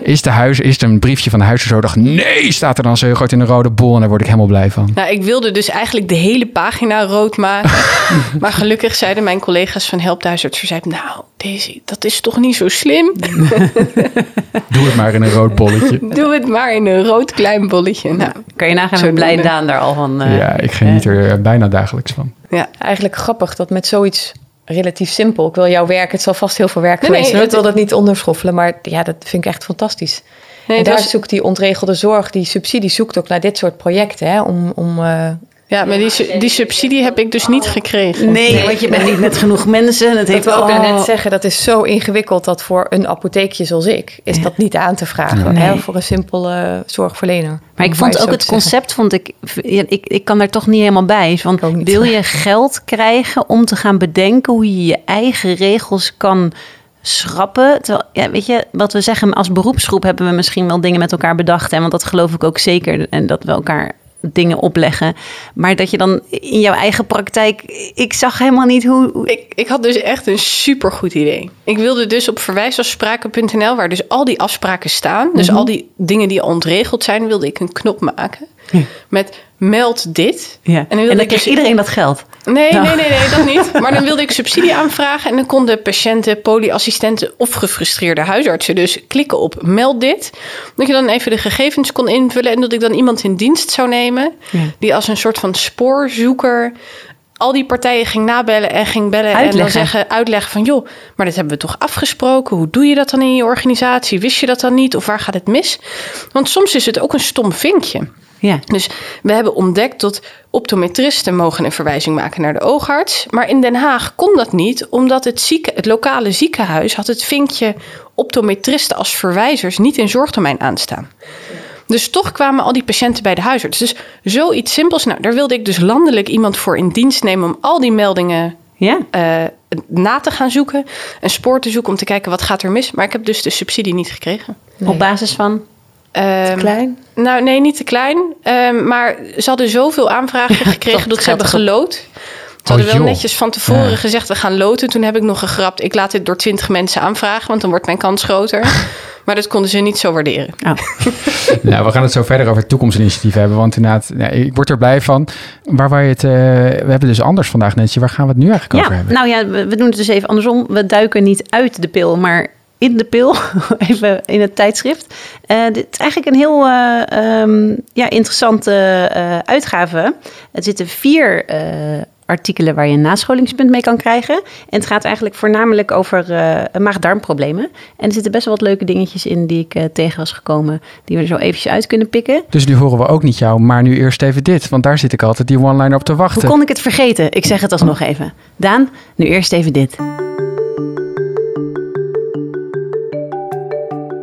Is, de huis, is er een briefje van de huisarts nee, staat er dan zo groot in een rode bol. En daar word ik helemaal blij van. Nou, ik wilde dus eigenlijk de hele pagina rood maken. *laughs* maar gelukkig zeiden mijn collega's van Help de huisarts. Zeiden, nou, deze, dat is toch niet zo slim? *laughs* Doe het maar in een rood bolletje. *laughs* Doe het maar in een rood klein bolletje. Nou, kan je nagaan hoe blij Daan daar al van... Uh, ja, ik geniet er eh, bijna dagelijks van. Ja, eigenlijk grappig dat met zoiets relatief simpel. Ik wil jouw werk, het zal vast heel veel werk geweest zijn. ik wil dat niet onderschoffelen, maar ja, dat vind ik echt fantastisch. Nee, en daar zoekt die ontregelde zorg, die subsidie zoekt ook naar dit soort projecten. Hè, om, om uh, ja, maar die, die subsidie heb ik dus niet gekregen. Nee, want je bent niet met genoeg mensen. Dat, heeft wil ik oh. net zeggen, dat is zo ingewikkeld dat voor een apotheekje zoals ik... is dat niet aan te vragen hè, voor een simpele zorgverlener. Maar ik vond ook het concept, vond ik, ik, ik kan daar toch niet helemaal bij. Van, wil je geld krijgen om te gaan bedenken hoe je je eigen regels kan schrappen. Terwijl, ja, weet je, wat we zeggen, als beroepsgroep hebben we misschien wel dingen met elkaar bedacht. En want dat geloof ik ook zeker. En dat we elkaar dingen opleggen. Maar dat je dan in jouw eigen praktijk. Ik zag helemaal niet hoe. Ik, ik had dus echt een supergoed idee. Ik wilde dus op verwijsafspraken.nl, waar dus al die afspraken staan. Dus mhm. al die dingen die ontregeld zijn, wilde ik een knop maken. Met meld dit. Ja. En dan, en dan kreeg dus... iedereen dat geld. Nee, nee, nee, nee, dat niet. *laughs* Maar dan wilde ik subsidie aanvragen en dan konden patiënten, polyassistenten of gefrustreerde huisartsen dus klikken op meld dit. Dat je dan even de gegevens kon invullen en dat ik dan iemand in dienst zou nemen die als een soort van spoorzoeker al die partijen ging nabellen en ging bellen en dan zeggen, uitleggen van joh, maar dit hebben we toch afgesproken? Hoe doe je dat dan in je organisatie? Wist je dat dan niet? Of waar gaat het mis? Want soms is het ook een stom vinkje. Ja. Dus we hebben ontdekt dat optometristen mogen een verwijzing maken naar de oogarts. Maar in Den Haag kon dat niet, omdat het, zieke, het lokale ziekenhuis had het vinkje optometristen als verwijzers niet in zorgdomein aanstaan. Dus toch kwamen al die patiënten bij de huisarts. Dus zoiets simpels. Nou, daar wilde ik dus landelijk iemand voor in dienst nemen om al die meldingen ja. Uh, na te gaan zoeken. Een spoor te zoeken om te kijken wat gaat er mis. Maar ik heb dus de subsidie niet gekregen. Op basis van? te ehm, klein? Nou, nee, niet te klein. Um, maar ze hadden zoveel aanvragen *laughs* gekregen dat ze hebben gelood. Ze hadden oh, wel netjes van tevoren gezegd, we gaan loten. Toen heb ik nog gegrapt, ik laat dit door twintig mensen aanvragen, want dan wordt mijn kans groter. *laughs* Maar dat konden ze niet zo waarderen. Oh. *laughs* nou, we gaan het zo verder over het toekomstinitiatief hebben. Want inderdaad, ja, ik word er blij van. Waar wij het, uh, we hebben dus anders vandaag, Netje. Waar gaan we het nu eigenlijk over hebben? Nou ja, we, we doen het dus even andersom. We duiken niet uit de pil, maar in de pil, *laughs* even in het tijdschrift. Uh, dit is eigenlijk een heel uh, um, ja, interessante uh, uitgave. Er zitten vier artikelen waar je een nascholingspunt mee kan krijgen. En het gaat eigenlijk voornamelijk over maag-darmproblemen. En er zitten best wel wat leuke dingetjes in die ik tegen was gekomen, die we er zo eventjes uit kunnen pikken. Dus nu horen we ook niet jou, maar nu eerst even dit, want daar zit ik altijd die one-liner op te wachten. Hoe kon ik het vergeten? Ik zeg het alsnog even. Daan, nu eerst even dit.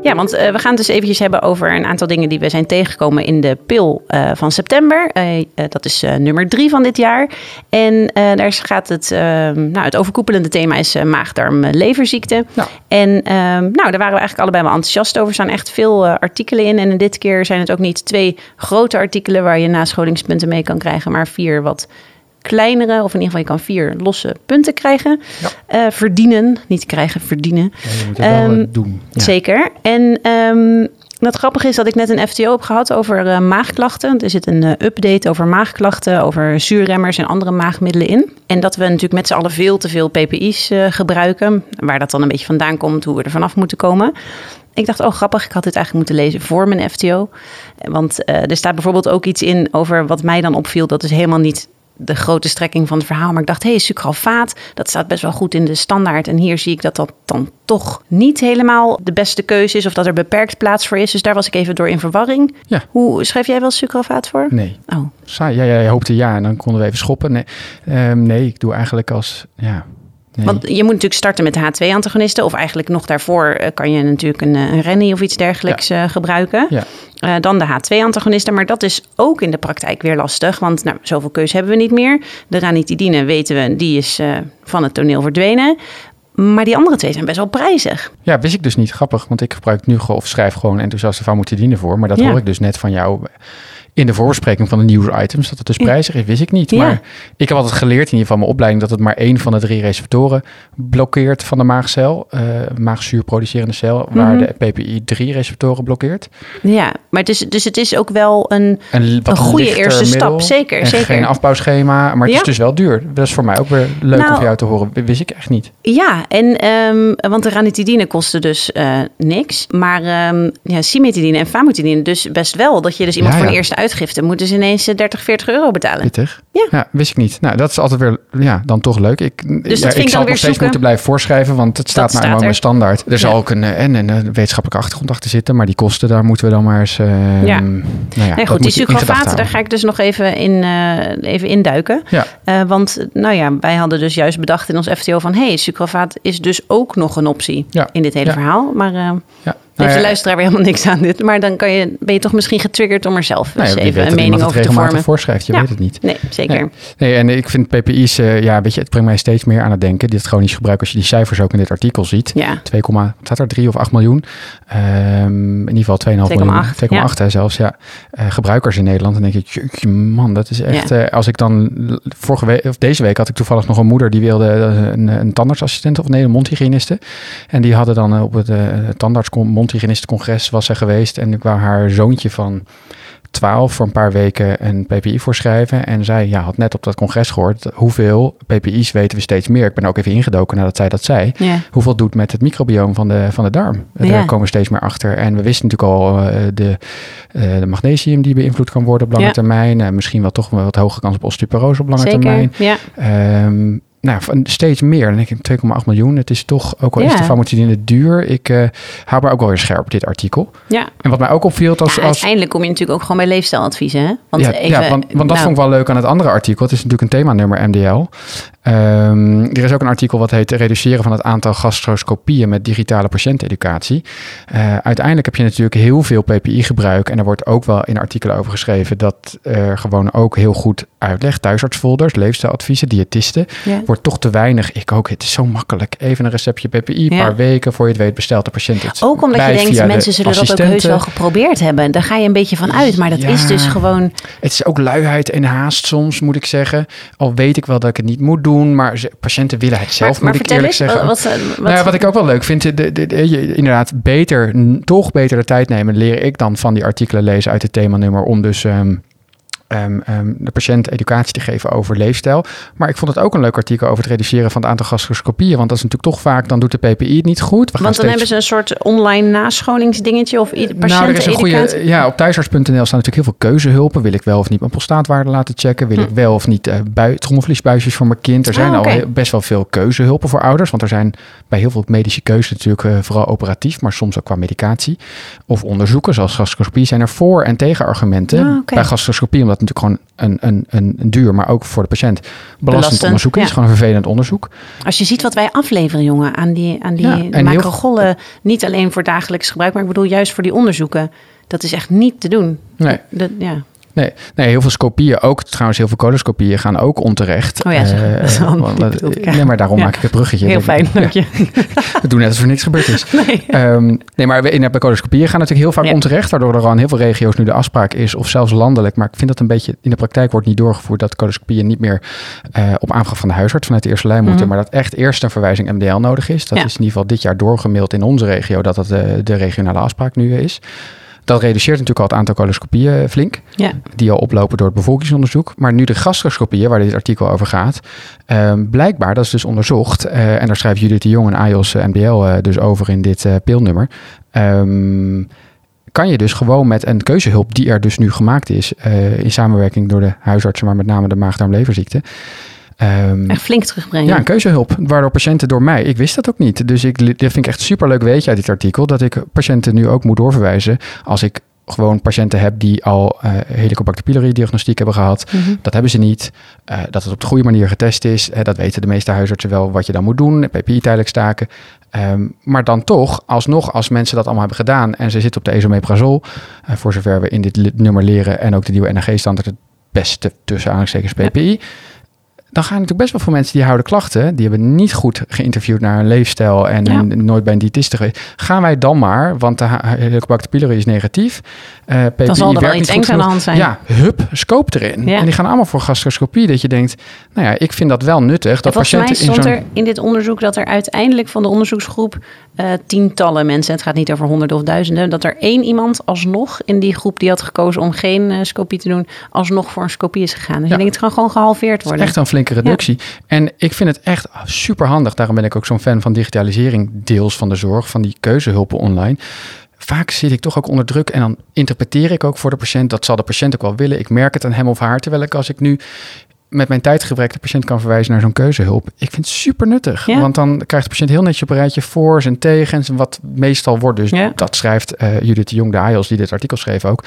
Ja, want uh, we gaan het dus eventjes hebben over een aantal dingen die we zijn tegengekomen in de pil uh, van september. Uh, dat is nummer drie van dit jaar. En daar gaat het, nou, het overkoepelende thema is maagdarm-leverziekte. Ja. En ehm, nou, daar waren we eigenlijk allebei wel enthousiast over. Er staan echt veel artikelen in. En dit keer zijn het ook niet twee grote artikelen waar je nascholingspunten mee kan krijgen, maar vier wat kleinere, of in ieder geval je kan vier losse punten krijgen. Ja. Uh, verdienen, niet krijgen, verdienen. Ja, je moet het wel um, doen. Zeker. En um, het grappige is dat ik net een FTO heb gehad over uh, maagklachten. Er zit een uh, update over maagklachten, over zuurremmers en andere maagmiddelen in. En dat we natuurlijk met z'n allen veel te veel PPI's uh, gebruiken. Waar dat dan een beetje vandaan komt, hoe we er vanaf moeten komen. Ik dacht, oh grappig, ik had dit eigenlijk moeten lezen voor mijn FTO. Want er staat bijvoorbeeld ook iets in over wat mij dan opviel. Dat is helemaal niet de grote strekking van het verhaal. Maar ik dacht, hé, hey, sucralfaat, dat staat best wel goed in de standaard. En hier zie ik dat dat dan toch niet helemaal de beste keuze is. Of dat er beperkt plaats voor is. Dus daar was ik even door in verwarring. Ja. Hoe schrijf jij wel sucralfaat voor? Nee. Oh. Saai. Ja, jij hoopte ja en dan konden we even schoppen. Nee, um, nee ik doe eigenlijk als... Ja, Want je moet natuurlijk starten met H2-antagonisten. Of eigenlijk nog daarvoor eh, kan je natuurlijk een, eh, een rennie of iets dergelijks ja. uh, gebruiken. Ja. Uh, dan de H2-antagonisten. Maar dat is ook in de praktijk weer lastig. Want nou, zoveel keuze hebben we niet meer. De ranitidine weten we, die is uh, van het toneel verdwenen. Maar die andere twee zijn best wel prijzig. Ja, wist ik dus niet. Grappig, want ik gebruik nu of schrijf gewoon enthousiaste farmacotidine voor. Maar dat Ja. hoor ik dus net van jou in de voorbespreking van de nieuwsitems. Dat het dus prijzig is, wist ik niet. Ja. Maar ik heb altijd geleerd in ieder geval mijn opleiding... dat het maar één van de drie receptoren blokkeert van de maagcel. eh maagzuurproducerende cel, waar Mhm. de PPI-3-receptoren blokkeert. Ja, maar het is, dus het is ook wel een... Een, Een goede eerste middel stap, zeker, En zeker. geen afbouwschema, maar het Ja. is dus wel duur. Dat is voor mij ook weer leuk om Nou, jou te horen. Wist ik echt niet. Ja, en, ehm, want de ranitidine kostte dus eh, niks. Maar ehm ja, cimetidine en famotidine dus best wel. Dat je dus iemand Ja, voor een eerste uitgifte moet dus ineens eh, 30, 40 euro betalen. Pittig. Ja. wist ik niet. Nou, dat is altijd weer, ja, dan toch leuk. Ik, ja, ging ik zal nog steeds zoeken. moeten blijven voorschrijven, want het staat Dat nou eenmaal in staat mijn standaard. Er zal Ja. ook een, eh, en een, eh, wetenschappelijke achtergrond achter zitten, maar die kosten, daar moeten we dan maar eens... eh, Ja. Nou ja, nee, goed, die sucrofaten, daar ga ik dus nog even in, eh, even induiken. Ja, Eh, want nou ja, wij hadden dus juist bedacht in ons FTO van... hé, hey, sucrofaat is dus ook nog een optie Ja. in dit hele Ja. verhaal. Maar eh ja. Heeft Nou de ja, luisteraar weer helemaal niks aan dit. Maar dan kan je, ben je toch misschien getriggerd om er zelf nou eens ja, even weet een mening over te vormen. voorschrijft, je Ja. weet het niet. Nee, zeker. Nee. En ik vind PPI's, eh, ja, weet je, het brengt mij steeds meer aan het denken. Dit chronisch gebruik, als je die cijfers ook in dit artikel ziet. Ja. 2, wat staat er, 3 of 8 miljoen. Ehm, in ieder geval 2,5 miljoen. 2,8, 2,8 hè, zelfs, ja. Eh, gebruikers in Nederland. Dan denk ik, man, dat is echt... Ja. eh, als ik dan, vorige week, of deze week had ik toevallig nog een moeder... die wilde een, een tandartsassistent of nee, een mondhygiëniste. En die hadden dan op het uh, tandarts mondhygiënistencongres was ze geweest. En ik wou haar zoontje van 12 voor een paar weken een PPI voorschrijven. En zij ja, had net op dat congres gehoord hoeveel PPI's weten we steeds meer. Ik ben ook even ingedoken nadat zij dat zei. Hoeveel doet met het microbioom van de, van de darm. Daar komen we steeds meer achter. En we wisten natuurlijk al uh, de, uh, de magnesium die beïnvloed kan worden op lange termijn. Uh, misschien wel toch wel wat hogere kans op osteoporose op lange Zeker, termijn. ja. Um, nou, steeds meer. Dan denk ik 2,8 miljoen. Het is toch, ook al is Ja. de famotidine duur, ik uh, hou maar ook wel weer scherp dit artikel. Ja. En wat mij ook opviel, als, Ja, als uiteindelijk kom je natuurlijk ook gewoon bij leefstijladviezen. Hè? Want ja, even, ja, want, want dat nou, vond ik wel leuk aan het andere artikel. Het is natuurlijk een themanummer MDL. Um, er is ook een artikel wat heet reduceren van het aantal gastroscopieën met digitale patiënteneducatie. Uh, uiteindelijk heb je natuurlijk heel veel PPI-gebruik en er wordt ook wel in artikelen over geschreven dat er gewoon ook heel goed uitleg, thuisartsfolders, leefstijladviezen, diëtisten, Ja. wordt toch te weinig. Ik ook, het is zo makkelijk. Even een receptje PPI, een Ja. paar weken voor je het weet bestelt de patiënt het Ook omdat bij je denkt, de mensen zullen dat ook heus wel geprobeerd hebben. Daar ga je een beetje van uit. Maar dat Ja. is dus gewoon... Het is ook luiheid en haast soms, moet ik zeggen. Al weet ik wel dat ik het niet moet doen, maar patiënten willen het zelf, maar, maar moet ik eerlijk eens, zeggen. wat, wat, wat, Nou ja, wat ik ook wel leuk vind, de, de, de- je- inderdaad, beter, toch beter de tijd nemen, leer ik dan van die artikelen lezen uit het themanummer om dus ehm, ehm, ehm, de patiënt educatie te geven over leefstijl. Maar ik vond het ook een leuk artikel over het reduceren van het aantal gastroscopieën, want dat is natuurlijk toch vaak, dan doet de PPI het niet goed. We gaan want dan steeds- hebben ze een soort online nascholingsdingetje of nou, er is een goede. patiënteneducatie. Ja, op thuisarts.nl staan natuurlijk heel veel keuzehulpen. Wil ik wel of niet mijn prostaatwaarde laten checken? Wil ik wel of niet bui, trommelvliesbuisjes voor mijn kind? Er zijn Hm. Ah, al heel- best wel veel keuzehulpen voor ouders. Want er zijn bij heel veel medische keuzes natuurlijk eh, vooral operatief, maar soms ook qua medicatie. Of onderzoeken, zoals gastroscopie, zijn er voor- en tegenargumenten. Ah. Bij gastroscopie, omdat het natuurlijk gewoon een, een, een, een duur, maar ook voor de patiënt belastend Belastend, onderzoek is. ja. Gewoon een vervelend onderzoek. Als je ziet wat wij afleveren, jongen, aan die, aan die Ja, heel- macrogollen. Niet alleen voor dagelijks gebruik, maar ik bedoel juist voor die onderzoeken. Dat is echt niet te doen. Nee. Dat, ja. Nee, nee, heel veel scopieën, ook trouwens heel veel coloscopieën gaan ook onterecht. Oh ja, zeg, Eh, dat is want dat- ik, ja. Nee, maar daarom Ja. maak ik het bruggetje. Heel Dat- fijn, dank je. *laughs* We doen net alsof er niks gebeurd is. *laughs* Nee. Ehm, nee, maar we- in de coloscopieën gaan natuurlijk heel vaak onterecht, waardoor er al in heel veel regio's nu de afspraak is, of zelfs landelijk. Maar ik vind dat een beetje in de praktijk wordt niet doorgevoerd dat coloscopieën niet meer eh, op aanvraag van de huisarts vanuit de eerste lijn moeten, Mhm. maar dat echt eerst een verwijzing MDL nodig is. Dat is in ieder geval dit jaar doorgemaild in onze regio dat dat de, de regionale afspraak nu is. Dat reduceert natuurlijk al het aantal coloscopieën flink Ja. die al oplopen door het bevolkingsonderzoek. Maar nu de gastroscopieën, waar dit artikel over gaat, ehm, blijkbaar, dat is dus onderzocht, eh, en daar schrijft Judith de Jong en AJOS eh, eh, dus over in dit eh peelnummer. ehm, kan je dus gewoon met een keuzehulp die er dus nu gemaakt is, eh, in samenwerking door de huisartsen, maar met name de maag-darmleverziekte. Ehm, Echt flink terugbrengen. ja, een keuzehulp. Waardoor patiënten door mij, ik wist dat ook niet. Dus ik, dit vind ik echt superleuk weetje uit dit artikel. Dat ik patiënten nu ook moet doorverwijzen. Als ik gewoon patiënten heb die al eh Helicobacter pylori diagnostiek hebben gehad. Mhm. Dat hebben ze niet. Eh, dat het op de goede manier getest is. Eh, dat weten de meeste huisartsen wel wat je dan moet doen. PPI tijdelijk staken. Ehm, maar dan toch, alsnog, als mensen dat allemaal hebben gedaan en ze zitten op de esomeprazol, eh, voor zover we in dit nummer leren en ook de nieuwe NAG-standaard het beste tussen aanhalingstekens PPI, dan gaan natuurlijk best wel veel mensen die houden klachten. Die hebben niet goed geïnterviewd naar een leefstijl en, en nooit bij een diëtiste geweest. Gaan wij dan maar, want de Helicobacter pylori is negatief. Uh, dan zal er wel iets engs aan de hand zijn. Ja, hup, scope erin. En die gaan allemaal voor gastroscopie. Dat je denkt, nou ja, ik vind dat wel nuttig. Dat mij stond in er in dit onderzoek dat er uiteindelijk van de onderzoeksgroep uh, tientallen mensen, het gaat niet over honderden of duizenden, dat er één iemand alsnog in die groep die had gekozen om geen uh, scopie te doen, alsnog voor een scopie is gegaan. Dus ja. ik denk het kan gewoon gehalveerd worden. Echt een flinke reductie. En ik vind het echt super handig. Daarom ben ik ook zo'n fan van digitalisering, deels van de zorg, van die keuzehulpen online vaak zit ik toch ook onder druk en dan interpreteer ik ook voor de patiënt. Dat zal de patiënt ook wel willen. Ik merk het aan hem of haar. Terwijl ik als ik nu met mijn tijdgebrek de patiënt kan verwijzen naar zo'n keuzehulp. Ik vind het super nuttig. Want dan krijgt de patiënt heel netjes op een rijtje voor en tegens. Wat meestal wordt dus, dat schrijft uh, Judith de Jong, de AIOS, die dit artikel schreef ook.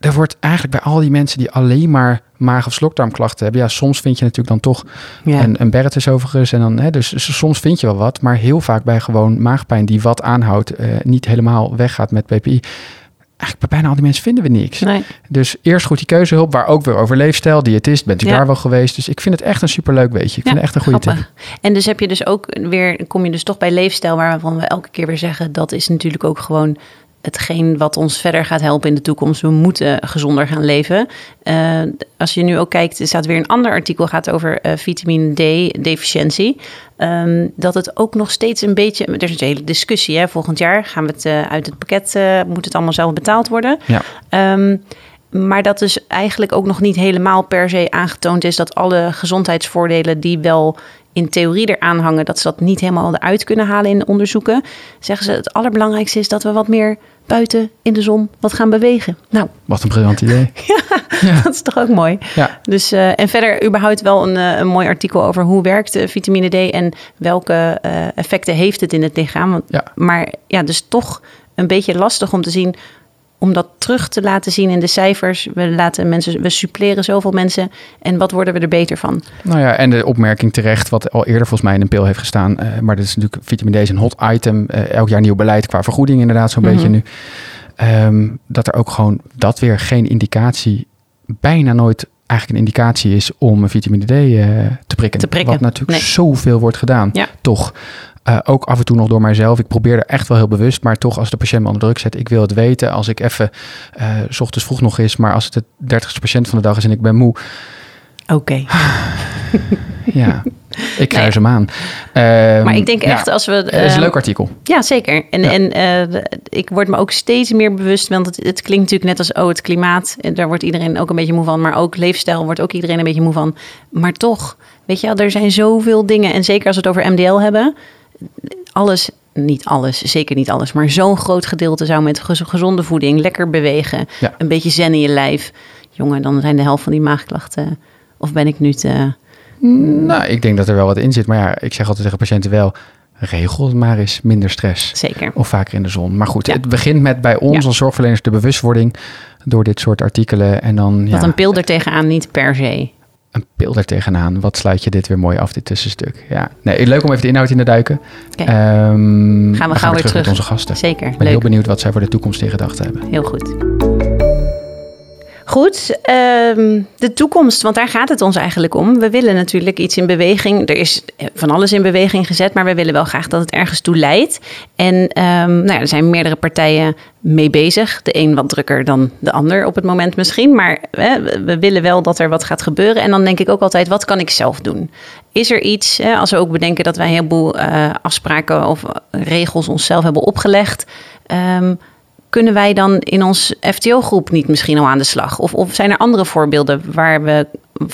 Er wordt eigenlijk bij al die mensen die alleen maar maag- of slokdarmklachten hebben. Ja, soms vind je natuurlijk dan toch ja. een, een overigens. En dan, hè, dus soms vind je wel wat. Maar heel vaak bij gewoon maagpijn die wat aanhoudt, uh, niet helemaal weggaat met PPI eigenlijk bij bijna al die mensen vinden we niks. Nee. Dus eerst goed die keuzehulp, waar ook weer over leefstijl, diëtist, bent u daar wel geweest. Dus ik vind het echt een superleuk weetje. Ik vind het echt een goede tip. En dus heb je dus ook weer, kom je dus toch bij leefstijl, waarvan we elke keer weer zeggen, dat is natuurlijk ook gewoon hetgeen wat ons verder gaat helpen in de toekomst. We moeten gezonder gaan leven. Uh, als je nu ook kijkt, er staat weer een ander artikel gaat over uh, vitamine D-deficiëntie. Um, dat het ook nog steeds een beetje. Er is een hele discussie. Hè? Volgend jaar gaan we het uh, uit het pakket. moet het allemaal zelf betaald worden? Ja. Um, maar dat dus eigenlijk ook nog niet helemaal per se aangetoond is dat alle gezondheidsvoordelen die wel in theorie eraan hangen, dat ze dat niet helemaal eruit kunnen halen in onderzoeken. Zeggen ze het allerbelangrijkste is dat we wat meer buiten in de zon wat gaan bewegen. Nou, wat een briljant idee. *laughs* ja, dat is toch ook mooi. Ja. Dus, uh, en verder überhaupt wel een, uh, een mooi artikel over hoe werkt uh, vitamine D en welke effecten heeft het in het lichaam. Want, ja. Maar ja, dus toch een beetje lastig om te zien om dat terug te laten zien in de cijfers. We laten mensen, we suppleren zoveel mensen. En wat worden we er beter van? Nou ja, en de opmerking terecht, wat al eerder volgens mij in een pil heeft gestaan. Uh, maar dat is natuurlijk vitamine D is een hot item. Uh, elk jaar nieuw beleid qua vergoeding, inderdaad, zo'n beetje mhm. nu. Um, dat er ook gewoon dat weer geen indicatie, bijna nooit eigenlijk een indicatie is om vitamine D uh, te, prikken. te prikken. Wat natuurlijk zoveel wordt gedaan, ja. toch. Uh, ook af en toe nog door mijzelf. Ik probeer er echt wel heel bewust, maar toch als de patiënt me onder druk zet, ik wil het weten. Als ik even, uh, s ochtends vroeg nog is, maar als het de dertigste patiënt van de dag is en ik ben moe. Oké. *laughs* ja, ik kruis nee. hem aan. Uh, maar ik denk echt als we... Het is een ehm, leuk artikel. Ja, zeker. En, ja. en uh, ik word me ook steeds meer bewust, want het, het, klinkt natuurlijk net als, oh, het klimaat, daar wordt iedereen ook een beetje moe van, maar ook leefstijl wordt ook iedereen een beetje moe van. Maar toch, weet je, er zijn zoveel dingen, en zeker als we het over MDL hebben, alles, niet alles, zeker niet alles, maar zo'n groot gedeelte zou met gezonde voeding, lekker bewegen, een beetje zen in je lijf. Jongen, dan zijn de helft van die maagklachten. Of ben ik nu te. Nou, ik denk dat er wel wat in zit. Maar ja, ik zeg altijd tegen patiënten wel. Regel maar eens minder stress. Zeker. Of vaker in de zon. Maar goed, het begint met bij ons als zorgverleners de bewustwording door dit soort artikelen. En dan, dat een pil er tegenaan niet per se een pil er tegenaan. Wat sluit je dit weer mooi af, dit tussenstuk. Ja, nee, leuk om even de inhoud in te duiken. Okay. Um, gaan we gauw weer terug, met onze gasten. Zeker. Ik ben heel benieuwd wat zij voor de toekomst in gedachten hebben. Heel goed. Goed, um, de toekomst, want daar gaat het ons eigenlijk om. We willen natuurlijk iets in beweging. Er is van alles in beweging gezet, maar we willen wel graag dat het ergens toe leidt. En um, nou ja, er zijn meerdere partijen mee bezig. De een wat drukker dan de ander op het moment misschien. Maar we willen wel dat er wat gaat gebeuren. En dan denk ik ook altijd, wat kan ik zelf doen? Is er iets, hè, als we ook bedenken dat wij een heleboel uh, afspraken of regels onszelf hebben opgelegd... Um, kunnen wij dan in ons FTO-groep niet misschien al aan de slag? Of, of zijn er andere voorbeelden waar we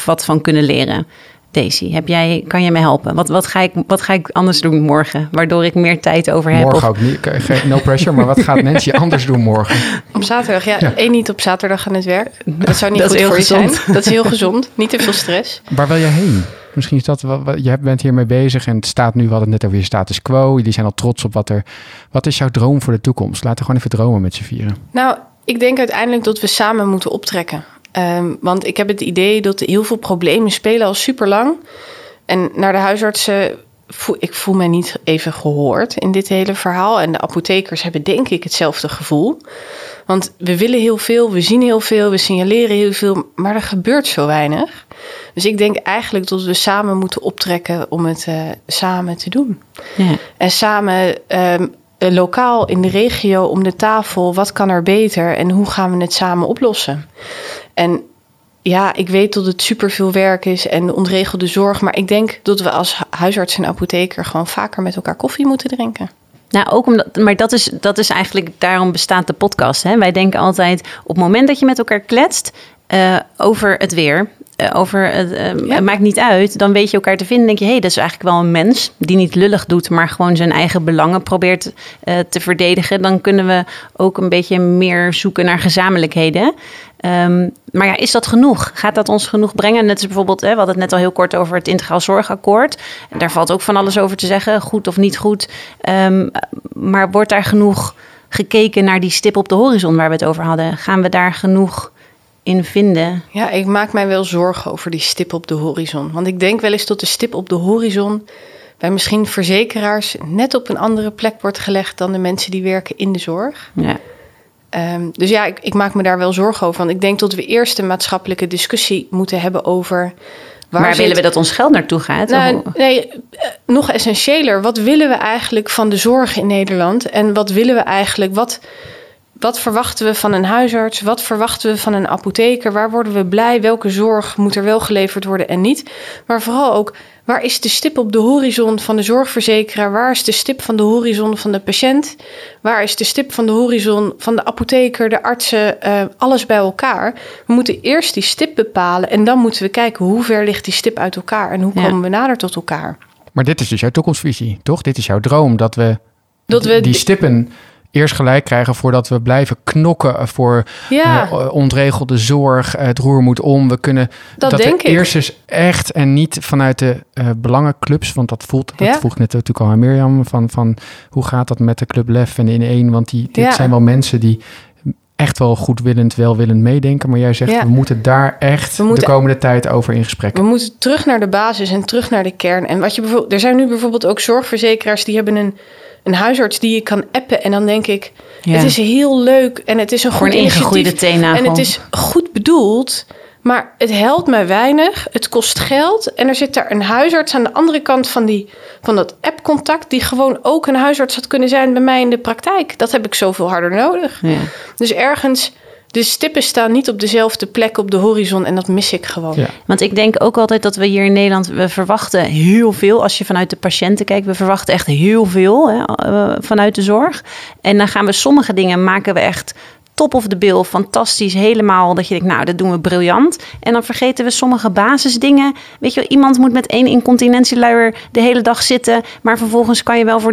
wat van kunnen leren? Daisy, heb jij, kan je me helpen? Wat, wat, ga ik, wat ga ik anders doen morgen? Waardoor ik meer tijd over heb? Morgen ook niet. No pressure, maar wat gaat *laughs* Nancy anders doen morgen? Op zaterdag, ja. ja. één niet op zaterdag aan het werk. *laughs* Dat zou niet dat goed voor gezond. je zijn. Dat is heel *laughs* gezond. Niet te veel stress. Waar wil jij heen? Misschien is dat wat, je bent hiermee bezig en het staat nu, we hadden het net over je status quo. Jullie zijn al trots op wat er. Wat is jouw droom voor de toekomst? Laten we gewoon even dromen met z'n vieren. Nou, ik denk uiteindelijk dat we samen moeten optrekken. Um, want ik heb het idee dat heel veel problemen spelen al super lang. En naar de huisartsen, voel, ik voel mij niet even gehoord in dit hele verhaal. En de apothekers hebben denk ik hetzelfde gevoel. Want we willen heel veel, we zien heel veel, we signaleren heel veel, maar er gebeurt zo weinig. Dus ik denk eigenlijk dat we samen moeten optrekken om het uh, samen te doen. Ja. En samen um, lokaal in de regio om de tafel, wat kan er beter en hoe gaan we het samen oplossen? En ja, ik weet dat het superveel werk is en ontregelde zorg. Maar ik denk dat we als huisarts en apotheker gewoon vaker met elkaar koffie moeten drinken. Nou, ook omdat, maar dat is, dat is eigenlijk, daarom bestaat de podcast. Hè? Wij denken altijd, op het moment dat je met elkaar kletst uh, over het weer, uh, over het, uh, maakt niet uit, dan weet je elkaar te vinden. denk je, hé, hey, dat is eigenlijk wel een mens die niet lullig doet, maar gewoon zijn eigen belangen probeert te verdedigen. Dan kunnen we ook een beetje meer zoeken naar gezamenlijkheden. Um, maar ja, is dat genoeg? Gaat dat ons genoeg brengen? Net als bijvoorbeeld, hè, we hadden het net al heel kort over het integraal zorgakkoord. Daar valt ook van alles over te zeggen, goed of niet goed. Um, maar wordt daar genoeg gekeken naar die stip op de horizon waar we het over hadden? Gaan we daar genoeg in vinden? Ja, ik maak mij wel zorgen over die stip op de horizon. Want ik denk wel eens dat de stip op de horizon bij misschien verzekeraars net op een andere plek wordt gelegd dan de mensen die werken in de zorg. Ja. Um, dus ja, ik, ik, maak me daar wel zorgen over. Want ik denk dat we eerst een maatschappelijke discussie moeten hebben over. Waar willen we dat ons geld naartoe gaat? Nou, nee, eh, nog essentiëler. Wat willen we eigenlijk van de zorg in Nederland? En wat willen we eigenlijk? Wat, wat verwachten we van een huisarts? Wat verwachten we van een apotheker? Waar worden we blij? Welke zorg moet er wel geleverd worden en niet? Maar vooral ook, waar is de stip op de horizon van de zorgverzekeraar? Waar is de stip van de horizon van de patiënt? Waar is de stip van de horizon van de apotheker, de artsen, uh, alles bij elkaar? We moeten eerst die stip bepalen en dan moeten we kijken hoe ver ligt die stip uit elkaar en hoe komen we nader tot elkaar. Maar dit is dus jouw toekomstvisie, toch? Dit is jouw droom dat we, dat we die stippen eerst gelijk krijgen voordat we blijven knokken voor ja. uh, ontregelde zorg. Het roer moet om. We kunnen dat, dat denk eerst eens echt en niet vanuit de uh, belangenclubs, want dat voelt, dat vroeg net natuurlijk al aan Mirjam, van, van hoe gaat dat met de Club Lef en in één? Want die, dit zijn wel mensen die echt wel goedwillend, welwillend meedenken. Maar jij zegt, we moeten daar echt de komende tijd over in gesprek. We moeten terug naar de basis en terug naar de kern. En wat je bijvoorbeeld, er zijn nu bijvoorbeeld ook zorgverzekeraars die hebben een een huisarts die je kan appen. En dan denk ik, het is heel leuk en het is een goed. En het is goed bedoeld. Maar het helpt mij weinig. Het kost geld. En er zit daar een huisarts aan de andere kant van, die, van dat appcontact. die gewoon ook een huisarts had kunnen zijn bij mij in de praktijk. Dat heb ik zoveel harder nodig. Ja. Dus ergens de stippen staan niet op dezelfde plek op de horizon en dat mis ik gewoon. Ja. Want ik denk ook altijd dat we hier in Nederland, we verwachten heel veel. Als je vanuit de patiënten kijkt, we verwachten echt heel veel hè, eh, vanuit de zorg. En dan gaan we sommige dingen maken we echt top of the bill, fantastisch, helemaal dat je denkt, nou, dat doen we briljant. En dan vergeten we sommige basisdingen. Weet je, iemand moet met één incontinentieluier de hele dag zitten, maar vervolgens kan je wel voor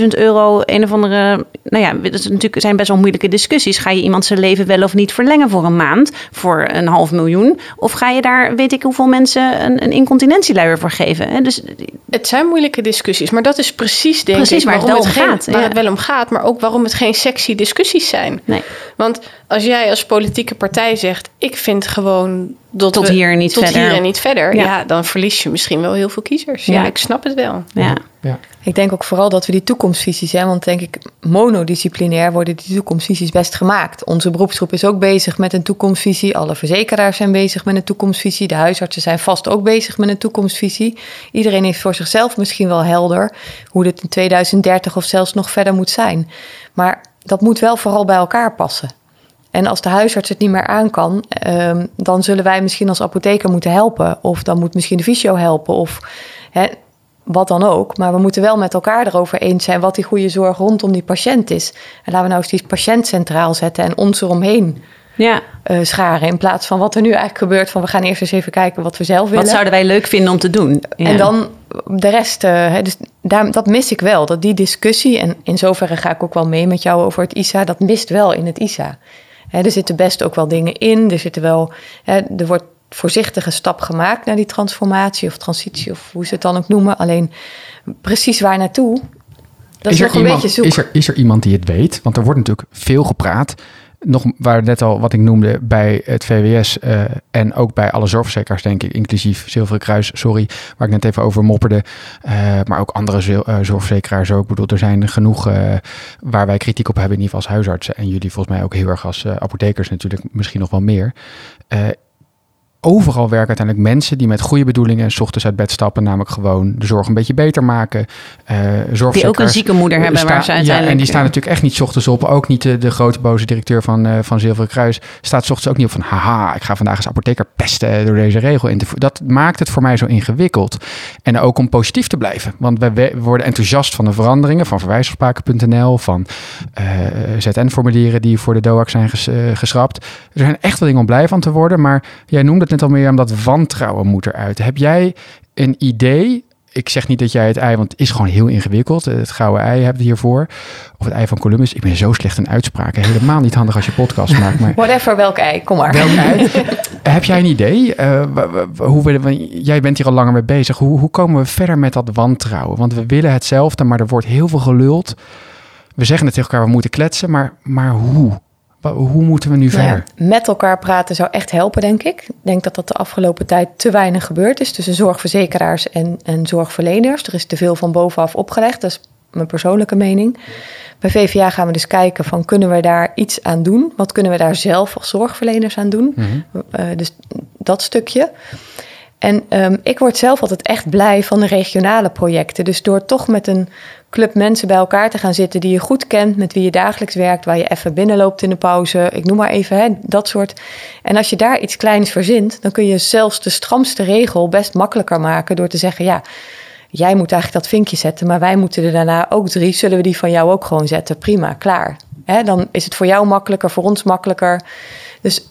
300.000 euro een of andere, nou ja, dat is natuurlijk zijn best wel moeilijke discussies. Ga je iemand zijn leven wel of niet verlengen voor een maand, voor een half miljoen? Of ga je daar, weet ik hoeveel mensen, een, een incontinentieluier voor geven? Dus, het zijn moeilijke discussies, maar dat is precies, denk precies ik, waarom het, het, gaat, waar het wel om gaat, maar ook waarom het geen sexy discussies zijn. Nee. Want als jij als politieke partij zegt: ik vind gewoon dat tot hier niet tot verder. hier en niet verder, ja. dan verlies je misschien wel heel veel kiezers. Ja, ik snap het wel. Ja. ja. Ik denk ook vooral dat we die toekomstvisies, hè, want denk ik monodisciplinair worden die toekomstvisies best gemaakt. Onze beroepsgroep is ook bezig met een toekomstvisie. Alle verzekeraars zijn bezig met een toekomstvisie. De huisartsen zijn vast ook bezig met een toekomstvisie. Iedereen heeft voor zichzelf misschien wel helder hoe dit in 2030 of zelfs nog verder moet zijn. Maar dat moet wel vooral bij elkaar passen. En als de huisarts het niet meer aan kan, ehm, dan zullen wij misschien als apotheker moeten helpen. Of dan moet misschien de fysio helpen. Of hè, wat dan ook. Maar we moeten wel met elkaar erover eens zijn wat die goede zorg rondom die patiënt is. En laten we nou eens die patiënt centraal zetten en ons eromheen ja. Uh, scharen. In plaats van wat er nu eigenlijk gebeurt van we gaan eerst eens even kijken wat we zelf willen. Wat zouden wij leuk vinden om te doen? En dan de rest, uh, dus daar, dat mis ik wel. Dat die discussie, en in zoverre ga ik ook wel mee met jou over het ISA, dat mist wel in het ISA. Er zitten best ook wel dingen in. Er zitten wel, er wordt voorzichtige stap gemaakt naar die transformatie of transitie of hoe ze het dan ook noemen. Alleen precies waar naartoe, dat is, nog een beetje zoek. Is er, is er iemand die het weet? Want er wordt natuurlijk veel gepraat nog waar net al wat ik noemde bij het VWS eh, en ook bij alle zorgverzekeraars, denk ik, inclusief Zilveren Kruis, sorry, waar ik net even over mopperde, uh, maar ook andere uh, zorgverzekeraars ook. Ik bedoel, er zijn genoeg waar wij kritiek op hebben, in ieder geval als huisartsen en jullie volgens mij ook heel erg als apothekers natuurlijk, misschien nog wel meer overal werken uiteindelijk mensen die met goede bedoelingen s ochtends uit bed stappen, namelijk gewoon de zorg een beetje beter maken. Uh, die ook een zieke moeder hebben waar ze uiteindelijk... Ja, en die staan natuurlijk echt niet s ochtends op. Ook niet de, de grote boze directeur van, uh, van Zilveren Kruis staat s ochtends ook niet op van haha, ik ga vandaag eens apotheker pesten door deze regel in te voeren. Dat maakt het voor mij zo ingewikkeld. En ook om positief te blijven. Want wij worden enthousiast van de veranderingen van verwijsafspraken.nl, van uh, ZN-formulieren die voor de DOAC zijn ges, geschrapt. Er zijn echt wel dingen om blij van te worden, maar jij noemde het net al meer, omdat wantrouwen moet eruit. Heb jij een idee? Ik zeg niet dat jij het ei, want het is gewoon heel ingewikkeld. Het gouden ei hebt hiervoor. Of het ei van Columbus. Ik ben zo slecht in uitspraken. Helemaal niet handig als je podcast maakt. Maar... *laughs* Whatever, welk ei, kom maar. Welk ei? *laughs* Heb jij een idee? Uh, hoe we, jij bent hier al langer mee bezig. Hoe, hoe komen we verder met dat wantrouwen? Want we willen hetzelfde, maar er wordt heel veel geluld. We zeggen het tegen elkaar, we moeten kletsen. Maar, maar hoe? Hoe moeten we nu nou verder? met elkaar praten zou echt helpen, denk ik. Ik denk dat dat de afgelopen tijd te weinig gebeurd is tussen zorgverzekeraars en, en zorgverleners. Er is te veel van bovenaf opgelegd. Dat is mijn persoonlijke mening. Bij VVA gaan we dus kijken van kunnen we daar iets aan doen? Wat kunnen we daar zelf als zorgverleners aan doen? Mhm. Eh, dus dat stukje. En um, ik word zelf altijd echt blij van de regionale projecten. Dus door toch met een club mensen bij elkaar te gaan zitten die je goed kent, met wie je dagelijks werkt, waar je even binnenloopt in de pauze, ik noem maar even hè, dat soort. En als je daar iets kleins verzint, dan kun je zelfs de stramste regel best makkelijker maken door te zeggen: ja, jij moet eigenlijk dat vinkje zetten, maar wij moeten er daarna ook drie. Zullen we die van jou ook gewoon zetten? Prima, klaar. Hè, dan is het voor jou makkelijker, voor ons makkelijker. Dus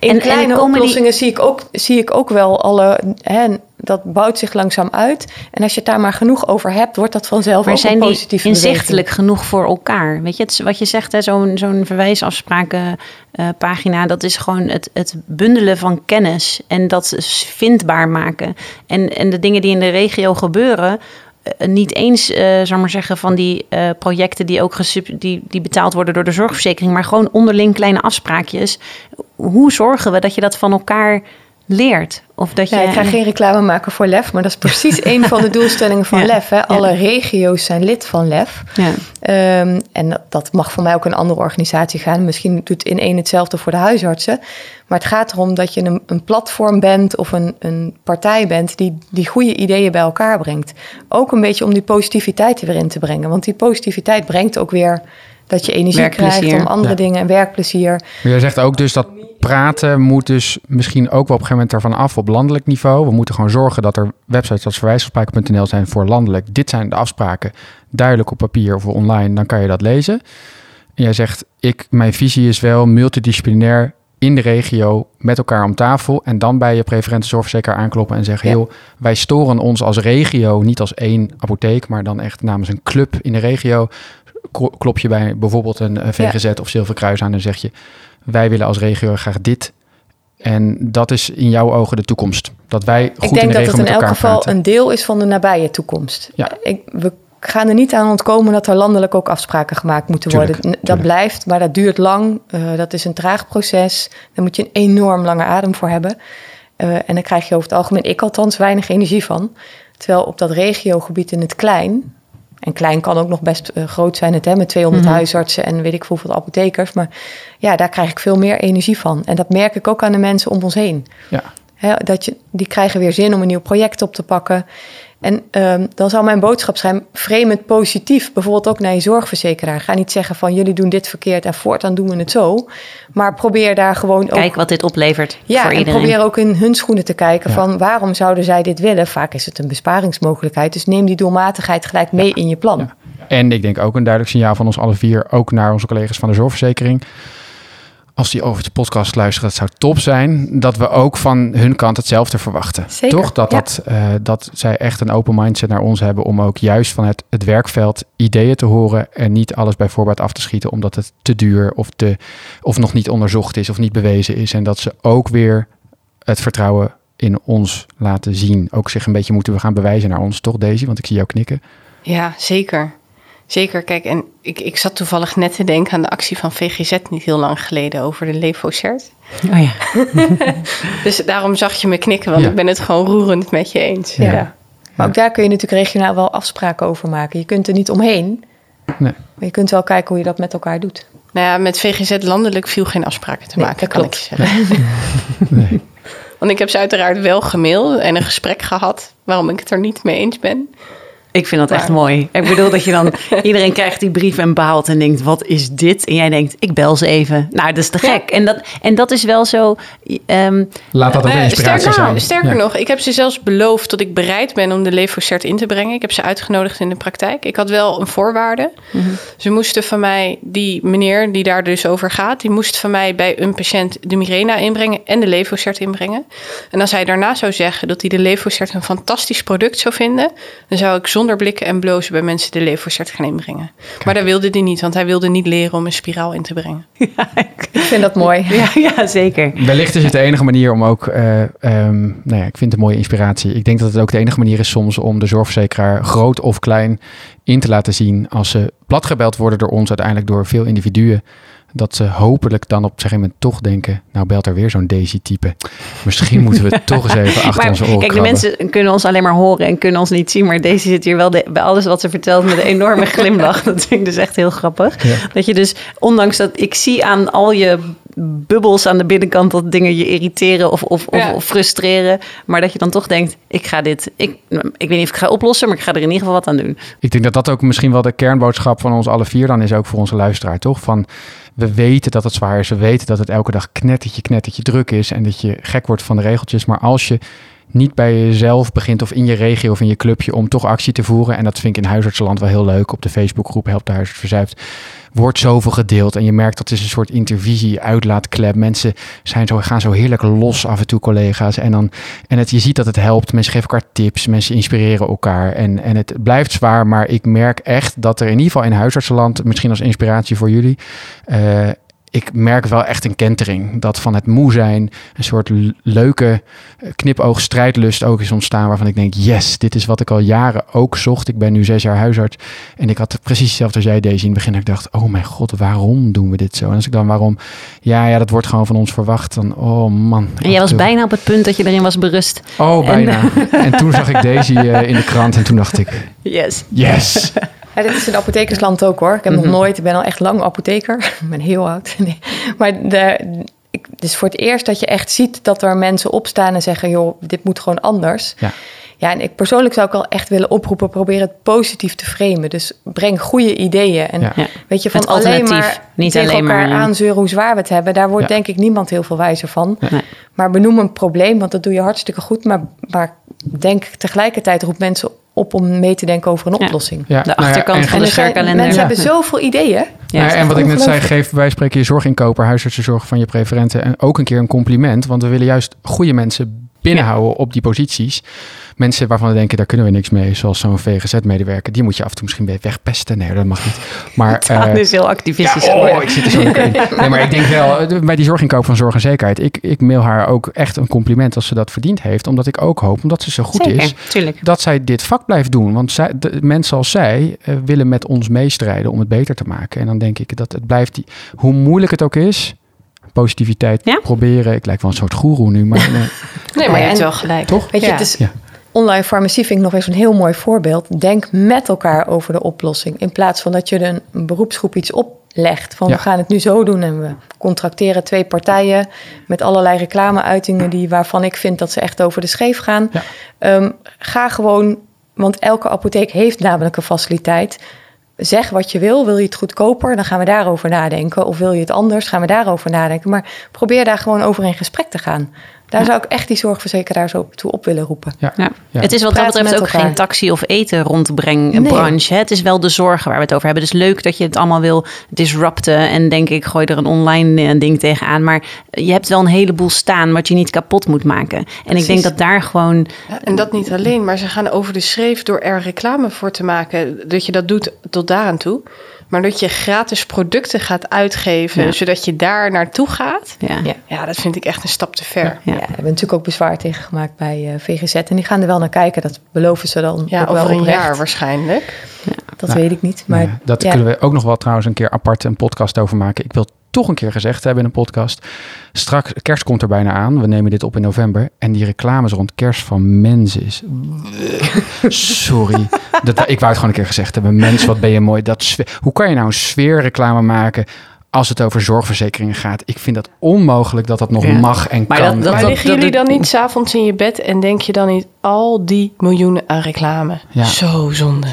in en, kleine en oplossingen zie, ik ook, zie ik ook wel alle. Hè, dat bouwt zich langzaam uit. En als je het daar maar genoeg over hebt, wordt dat vanzelf maar ook zijn een positieve inzichtelijk genoeg voor elkaar? Weet je, het, wat je zegt, zo'n zo'n verwijsafsprakenpagina, uh, dat is gewoon het, het bundelen van kennis en dat vindbaar maken. En, en de dingen die in de regio gebeuren, eh, niet eens, uh, zal maar zeggen, van die uh, projecten die ook die, die betaald worden door de zorgverzekering, maar gewoon onderling kleine afspraakjes. Hoe zorgen we dat je dat van elkaar leert. Of dat je... ik ga geen reclame maken voor LEF, maar dat is *laughs* precies een van de doelstellingen van *laughs* LEF. Hè. Alle regio's zijn lid van LEF. Ja. Um, en dat mag voor mij ook een andere organisatie gaan. Misschien doet in één hetzelfde voor de huisartsen. Maar het gaat erom dat je een, een platform bent of een, een partij bent die, die goede ideeën bij elkaar brengt. Ook een beetje om die positiviteit er weer in te brengen. Want die positiviteit brengt ook weer dat je energie krijgt om andere dingen en werkplezier. Maar jij zegt ook dus dat praten moet dus misschien ook wel op een gegeven moment ervan af op landelijk niveau. We moeten gewoon zorgen dat er websites als verwijsafspraken.nl zijn voor landelijk. Dit zijn de afspraken, duidelijk op papier of online, dan kan je dat lezen. En jij zegt, ik, mijn visie is wel multidisciplinair in de regio met elkaar om tafel en dan bij je preferente zorgverzekeraar aankloppen en zeggen: heel, wij storen ons als regio niet als één apotheek, maar dan echt namens een club in de regio. Klop je bij bijvoorbeeld een VGZ of Zilverkruis aan en zeg je: wij willen als regio graag dit. En dat is in jouw ogen de toekomst. Dat wij goed Ik denk dat het in elk geval een deel is van de nabije toekomst. Ja. Ik, we gaan er niet aan ontkomen dat er landelijk ook afspraken gemaakt moeten worden. Dat blijft, maar dat duurt lang. Uh, dat is een traag proces. Daar moet je een enorm lange adem voor hebben. Uh, en dan krijg je over het algemeen, ik althans, weinig energie van. Terwijl op dat regiogebied in het klein, en klein kan ook nog best uh, groot zijn, het, hè, met 200 mm huisartsen en weet ik hoeveel apothekers. Maar ja, daar krijg ik veel meer energie van. En dat merk ik ook aan de mensen om ons heen. Ja. Hè, dat je, die krijgen weer zin om een nieuw project op te pakken. En um, dan zal mijn boodschap zijn: frame het positief. Bijvoorbeeld ook naar je zorgverzekeraar. Ga niet zeggen van jullie doen dit verkeerd en voortaan doen we het zo. Maar probeer daar gewoon Kijk ook. Kijk wat dit oplevert. Ja, voor en probeer ook in hun schoenen te kijken van waarom zouden zij dit willen. Vaak is het een besparingsmogelijkheid. Dus neem die doelmatigheid gelijk mee in je plan. Ja. En ik denk ook een duidelijk signaal van ons alle vier, ook naar onze collega's van de zorgverzekering als die over de podcast luisteren, dat zou top zijn. Dat we ook van hun kant hetzelfde verwachten. Zeker, Toch? Dat, dat, uh, dat zij echt een open mindset naar ons hebben om ook juist van het, het werkveld ideeën te horen. En niet alles bij voorbaat af te schieten omdat het te duur of, te, of nog niet onderzocht is of niet bewezen is. En dat ze ook weer het vertrouwen in ons laten zien. Ook zich een beetje moeten we gaan bewijzen naar ons, toch Daisy? Want ik zie jou knikken. Ja, zeker. Zeker, kijk, en ik, ik zat toevallig net te denken aan de actie van VGZ niet heel lang geleden over de Levocert. Oh ja. *laughs* dus daarom zag je me knikken, want ik ben het gewoon roerend met je eens. Ja. Maar ook daar kun je natuurlijk regionaal wel afspraken over maken. Je kunt er niet omheen, nee. maar je kunt wel kijken hoe je dat met elkaar doet. Nou ja, met VGZ landelijk viel geen afspraken te maken, dat kan klopt. ik zeggen. *laughs* nee. Want ik heb ze uiteraard wel gemaild en een gesprek gehad waarom ik het er niet mee eens ben. Ik vind dat echt mooi. Ik bedoel dat je dan... *laughs* iedereen krijgt die brief en baalt en denkt, wat is dit? En jij denkt, ik bel ze even. Nou, dat is te gek. En, dat, en dat is wel zo... ehm, Laat dat ook inspiratie sterker zijn. sterker Ja. nog, ik heb ze zelfs beloofd dat ik bereid ben om de Levocert in te brengen. Ik heb ze uitgenodigd in de praktijk. Ik had wel een voorwaarde. Ze moesten van mij, die meneer die daar dus over gaat, die moest van mij bij een patiënt de Mirena inbrengen en de Levocert inbrengen. En als hij daarna zou zeggen dat hij de Levocert een fantastisch product zou vinden, dan zou ik zonder blikken en blozen bij mensen de Levocert gaan inbrengen. Maar dat wilde hij niet, want hij wilde niet leren om een spiraal in te brengen. *laughs* Ik vind dat mooi. ja, ja, zeker. Wellicht is het de enige manier om ook, eh, ehm, nou ja, ik vind het een mooie inspiratie. Ik denk dat het ook de enige manier is soms om de zorgverzekeraar groot of klein in te laten zien als ze platgebeld worden door ons, uiteindelijk door veel individuen. Dat ze hopelijk dan op een gegeven moment toch denken, nou belt er weer zo'n Daisy-type. Misschien moeten we toch eens even *laughs* achter Maar onze oren kijk, de krabben. mensen kunnen ons alleen maar horen en kunnen ons niet zien. Maar deze zit hier wel de- bij alles wat ze vertelt met een enorme *laughs* glimlach. Dat vind ik dus echt heel grappig. Ja. Dat je dus, ondanks dat ik zie aan al je bubbels aan de binnenkant dat dingen je irriteren of, of, of, Ja. of frustreren. Maar dat je dan toch denkt, ik ga dit, ik, ik weet niet of ik ga oplossen, maar ik ga er in ieder geval wat aan doen. Ik denk dat dat ook misschien wel de kernboodschap van ons alle vier dan is, ook voor onze luisteraar, toch? Van we weten dat het zwaar is, we weten dat het elke dag knettertje, knettertje druk is en dat je gek wordt van de regeltjes. Maar als je niet bij jezelf begint of in je regio of in je clubje om toch actie te voeren, en dat vind ik in huisartsenland wel heel leuk, op de Facebookgroep Help de Huisarts Verzuipt, wordt zoveel gedeeld en je merkt dat het is een soort intervisie, uitlaatklep. Mensen zijn zo, gaan zo heerlijk los af en toe, collega's. En, dan, en het, je ziet dat het helpt. Mensen geven elkaar tips, mensen inspireren elkaar. En, en het blijft zwaar, maar ik merk echt dat er in ieder geval in huisartsenland, misschien als inspiratie voor jullie, eh, ik merk wel echt een kentering. Dat van het moe zijn een soort leuke eh, knipoog strijdlust ook is ontstaan. Waarvan ik denk, yes, dit is wat ik al jaren ook zocht. Ik ben nu zes jaar huisarts. En ik had precies hetzelfde als jij deze in het begin. Dat ik dacht, oh mijn god, waarom doen we dit zo? En als ik dan waarom, ja, ja, dat wordt gewoon van ons verwacht. Dan, oh man. En jij was bijna op het punt dat je erin was berust. Oh, En- bijna. En, toen zag ik Daisy eh, in de krant en toen dacht ik, *laughs* Yes. yes. *laughs* Ja, dit is in apothekersland ook hoor. Ik heb Mhm. nog nooit, ik ben al echt lang apotheker. *laughs* ik ben heel oud. *laughs* Nee. Maar de, ik, is voor het eerst dat je echt ziet dat er mensen opstaan en zeggen: joh, dit moet gewoon anders. Ja. Ja, en ik persoonlijk zou ik al echt willen oproepen: probeer het positief te framen. Dus breng goede ideeën. En Ja. Weet je, van Het alleen alternatief, maar niet tegen alleen elkaar maar- aanzeuren hoe zwaar we het hebben. Daar wordt Ja. denk ik niemand heel veel wijzer van. Nee. Maar benoem een probleem, want dat doe je hartstikke goed. Maar, maar denk tegelijkertijd roep mensen op om mee te denken over een Ja. oplossing. Ja, De nou ja, achterkant en- van de er zijn, scheurkalender. mensen Ja. hebben zoveel ideeën. Ja. En wat ik net zei, geef, wij spreken je zorginkoper, huisartsenzorg van je preferenten. En ook een keer een compliment, want we willen juist goede mensen binnenhouden op die posities. Mensen waarvan we denken, daar kunnen we niks mee, zoals zo'n VGZ-medewerker. Die moet je af en toe misschien weer wegpesten. Nee, dat mag niet. Maar, *laughs* Daan eh, is heel activistisch ja, oh, ik zit er zo in. *laughs* Nee, maar ik denk wel, eh, bij die zorginkoop van Zorg en Zekerheid, ik, ik mail haar ook echt een compliment als ze dat verdiend heeft. Omdat ik ook hoop, omdat ze zo goed Zeker, is, tuurlijk. dat zij dit vak blijft doen. Want zij, de, mensen als zij eh, willen met ons meestrijden om het beter te maken. En dan denk ik dat het blijft, die, hoe moeilijk het ook is, positiviteit Ja? proberen. Ik lijk wel een soort goeroe nu, maar *laughs* eh, Nee, maar je hebt wel gelijk. toch? Weet je, Ja. het is, Ja. online farmacie vind ik nog eens een heel mooi voorbeeld. Denk met elkaar over de oplossing. In plaats van dat je een, beroepsgroep iets oplegt. Van Ja. we gaan het nu zo doen en we contracteren twee partijen met allerlei reclameuitingen die, waarvan ik vind dat ze echt over de scheef gaan. Ja. Ehm, ga gewoon, want elke apotheek heeft namelijk een faciliteit. Zeg wat je wil. Wil je het goedkoper? Dan gaan we daarover nadenken. Of wil je het anders? Gaan we daarover nadenken. Maar probeer daar gewoon over in gesprek te gaan. Daar zou ik echt die zorgverzekeraars ook toe op willen roepen. Ja. Ja. Ja. Het is wat dat Praten betreft ook elkaar. geen taxi of eten rondbreng Nee. branche. hè. Het is wel de zorgen waar we het over hebben. Dus leuk dat je het allemaal wil disrupten. En denk ik, gooi er een online eh, ding tegenaan. Maar je hebt wel een heleboel staan wat je niet kapot moet maken. En ik denk dat daar gewoon... Ja, en dat niet alleen, maar ze gaan over de schreef door er reclame voor te maken. Dat je dat doet tot daaraan toe. Maar dat je gratis producten gaat uitgeven, Ja. zodat je daar naartoe gaat. Ja. Ja. Ja, dat vind ik echt een stap te ver. Ja. Ja, daar hebben we natuurlijk ook bezwaar tegen gemaakt bij eh, VGZ. En die gaan er wel naar kijken. Dat beloven ze dan Ja, ook wel over een oprecht. jaar waarschijnlijk. Dat Nou, weet ik niet. Maar Ja, dat ja, kunnen we ook nog wel trouwens een keer apart een podcast over maken. Ik wil toch een keer gezegd hebben in een podcast. Straks, kerst komt er bijna aan. We nemen dit op in november. En die reclames rond kerst van Mensis. Sorry. Dat, ik wou het gewoon een keer gezegd hebben. Mens, wat ben je mooi. Dat sfeer- Hoe kan je nou een sfeerreclame maken als het over zorgverzekeringen gaat. Ik vind dat onmogelijk dat dat nog Ja. mag en Maar kan. dat- dat- Maar liggen dat- jullie dan niet s'avonds in je bed en denk je dan niet al die miljoenen aan reclame? Ja. Zo zonde.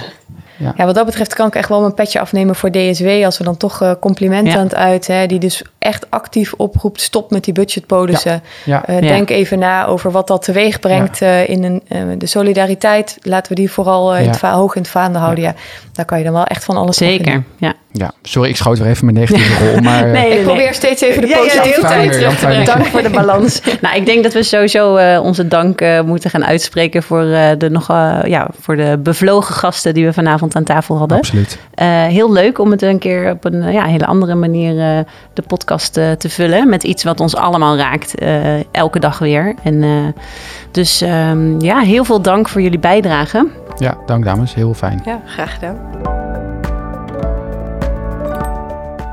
Ja, wat dat betreft kan ik echt wel mijn petje afnemen voor DSW. Als we dan toch eh, complimenten Ja. aan het uit. Hè, die dus echt actief oproept. Stop met die budgetpolissen. ja. Eh. Denk even na over wat dat teweeg brengt. eh, in een, de solidariteit. Laten we die vooral in het hoog in het vaandel houden. Ja. daar kan je dan wel echt van alles Zeker, ja. Ja, sorry, ik schoot weer even mijn negatieve *laughs* rol. Maar eh, Nee, Ik probeer steeds even de Ja, ja, terug heel te brengen. Dank voor de balans. *laughs* Nou, ik denk dat we sowieso eh, onze dank eh, moeten gaan uitspreken voor, eh, de nog, eh, ja, voor de bevlogen gasten die we vanavond aan tafel hadden. absoluut. Eh, heel leuk om het een keer op een eh, ja, hele andere manier eh, de podcast eh, te vullen. Met iets wat ons allemaal raakt. eh, elke dag weer. En, eh, dus ehm, ja, heel veel dank voor jullie bijdrage. Ja, dank dames. Heel fijn. Ja, graag gedaan.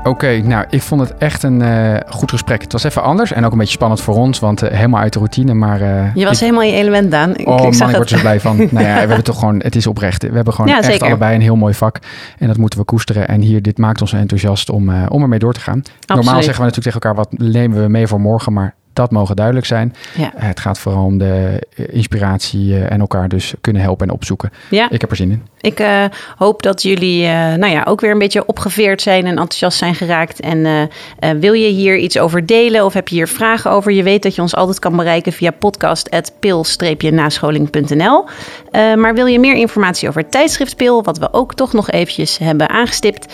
Oké, nou, ik vond het echt een eh, goed gesprek. Het was even anders en ook een beetje spannend voor ons, want eh, helemaal uit de routine. Maar eh, Je was ik- helemaal in je element, Daan. Ik, Oh ik man, zag ik word er zo blij van. *laughs* nou ja, we hebben toch gewoon, het is oprecht. We hebben gewoon Ja, echt zeker. allebei een heel mooi vak. En dat moeten we koesteren. En hier, dit maakt ons enthousiast om, om ermee door te gaan. Normaal zeggen we natuurlijk tegen elkaar, wat nemen we mee voor morgen? Maar dat mogen duidelijk zijn. Ja. Het gaat vooral om de eh, inspiratie eh, en elkaar dus kunnen helpen en opzoeken. Ja. Ik heb er zin in. Ik eh, hoop dat jullie eh, nou ja, ook weer een beetje opgeveerd zijn en enthousiast zijn geraakt. En wil je hier iets over delen of heb je hier vragen over? Je weet dat je ons altijd kan bereiken via podcast.pil-nascholing.nl. Maar wil je meer informatie over het tijdschrift Pil, wat we ook toch nog eventjes hebben aangestipt,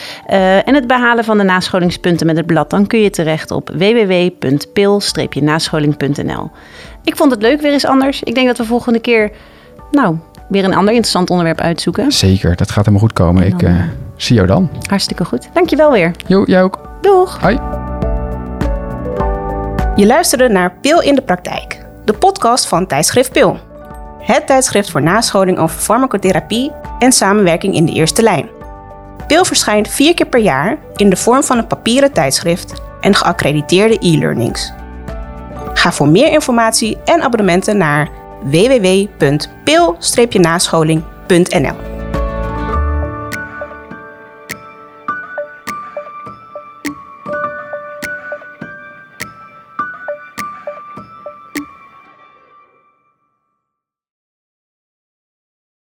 en het behalen van de nascholingspunten met het blad, dan kun je terecht op www.pil-nascholing.nl. Ik vond het leuk weer eens anders. Ik denk dat we volgende keer, nou, weer een ander interessant onderwerp uitzoeken. Zeker, dat gaat helemaal goed komen. En Ik eh, eh, zie jou dan. Hartstikke goed. Dankjewel weer. Jo, jij ook. Doeg! Hoi. Je luisterde naar Pil in de Praktijk, de podcast van tijdschrift Pil. Het tijdschrift voor nascholing over farmacotherapie en samenwerking in de eerste lijn. Pil verschijnt vier keer per jaar in de vorm van een papieren tijdschrift en geaccrediteerde e-learnings. Ga voor meer informatie en abonnementen naar www.pil-nascholing.nl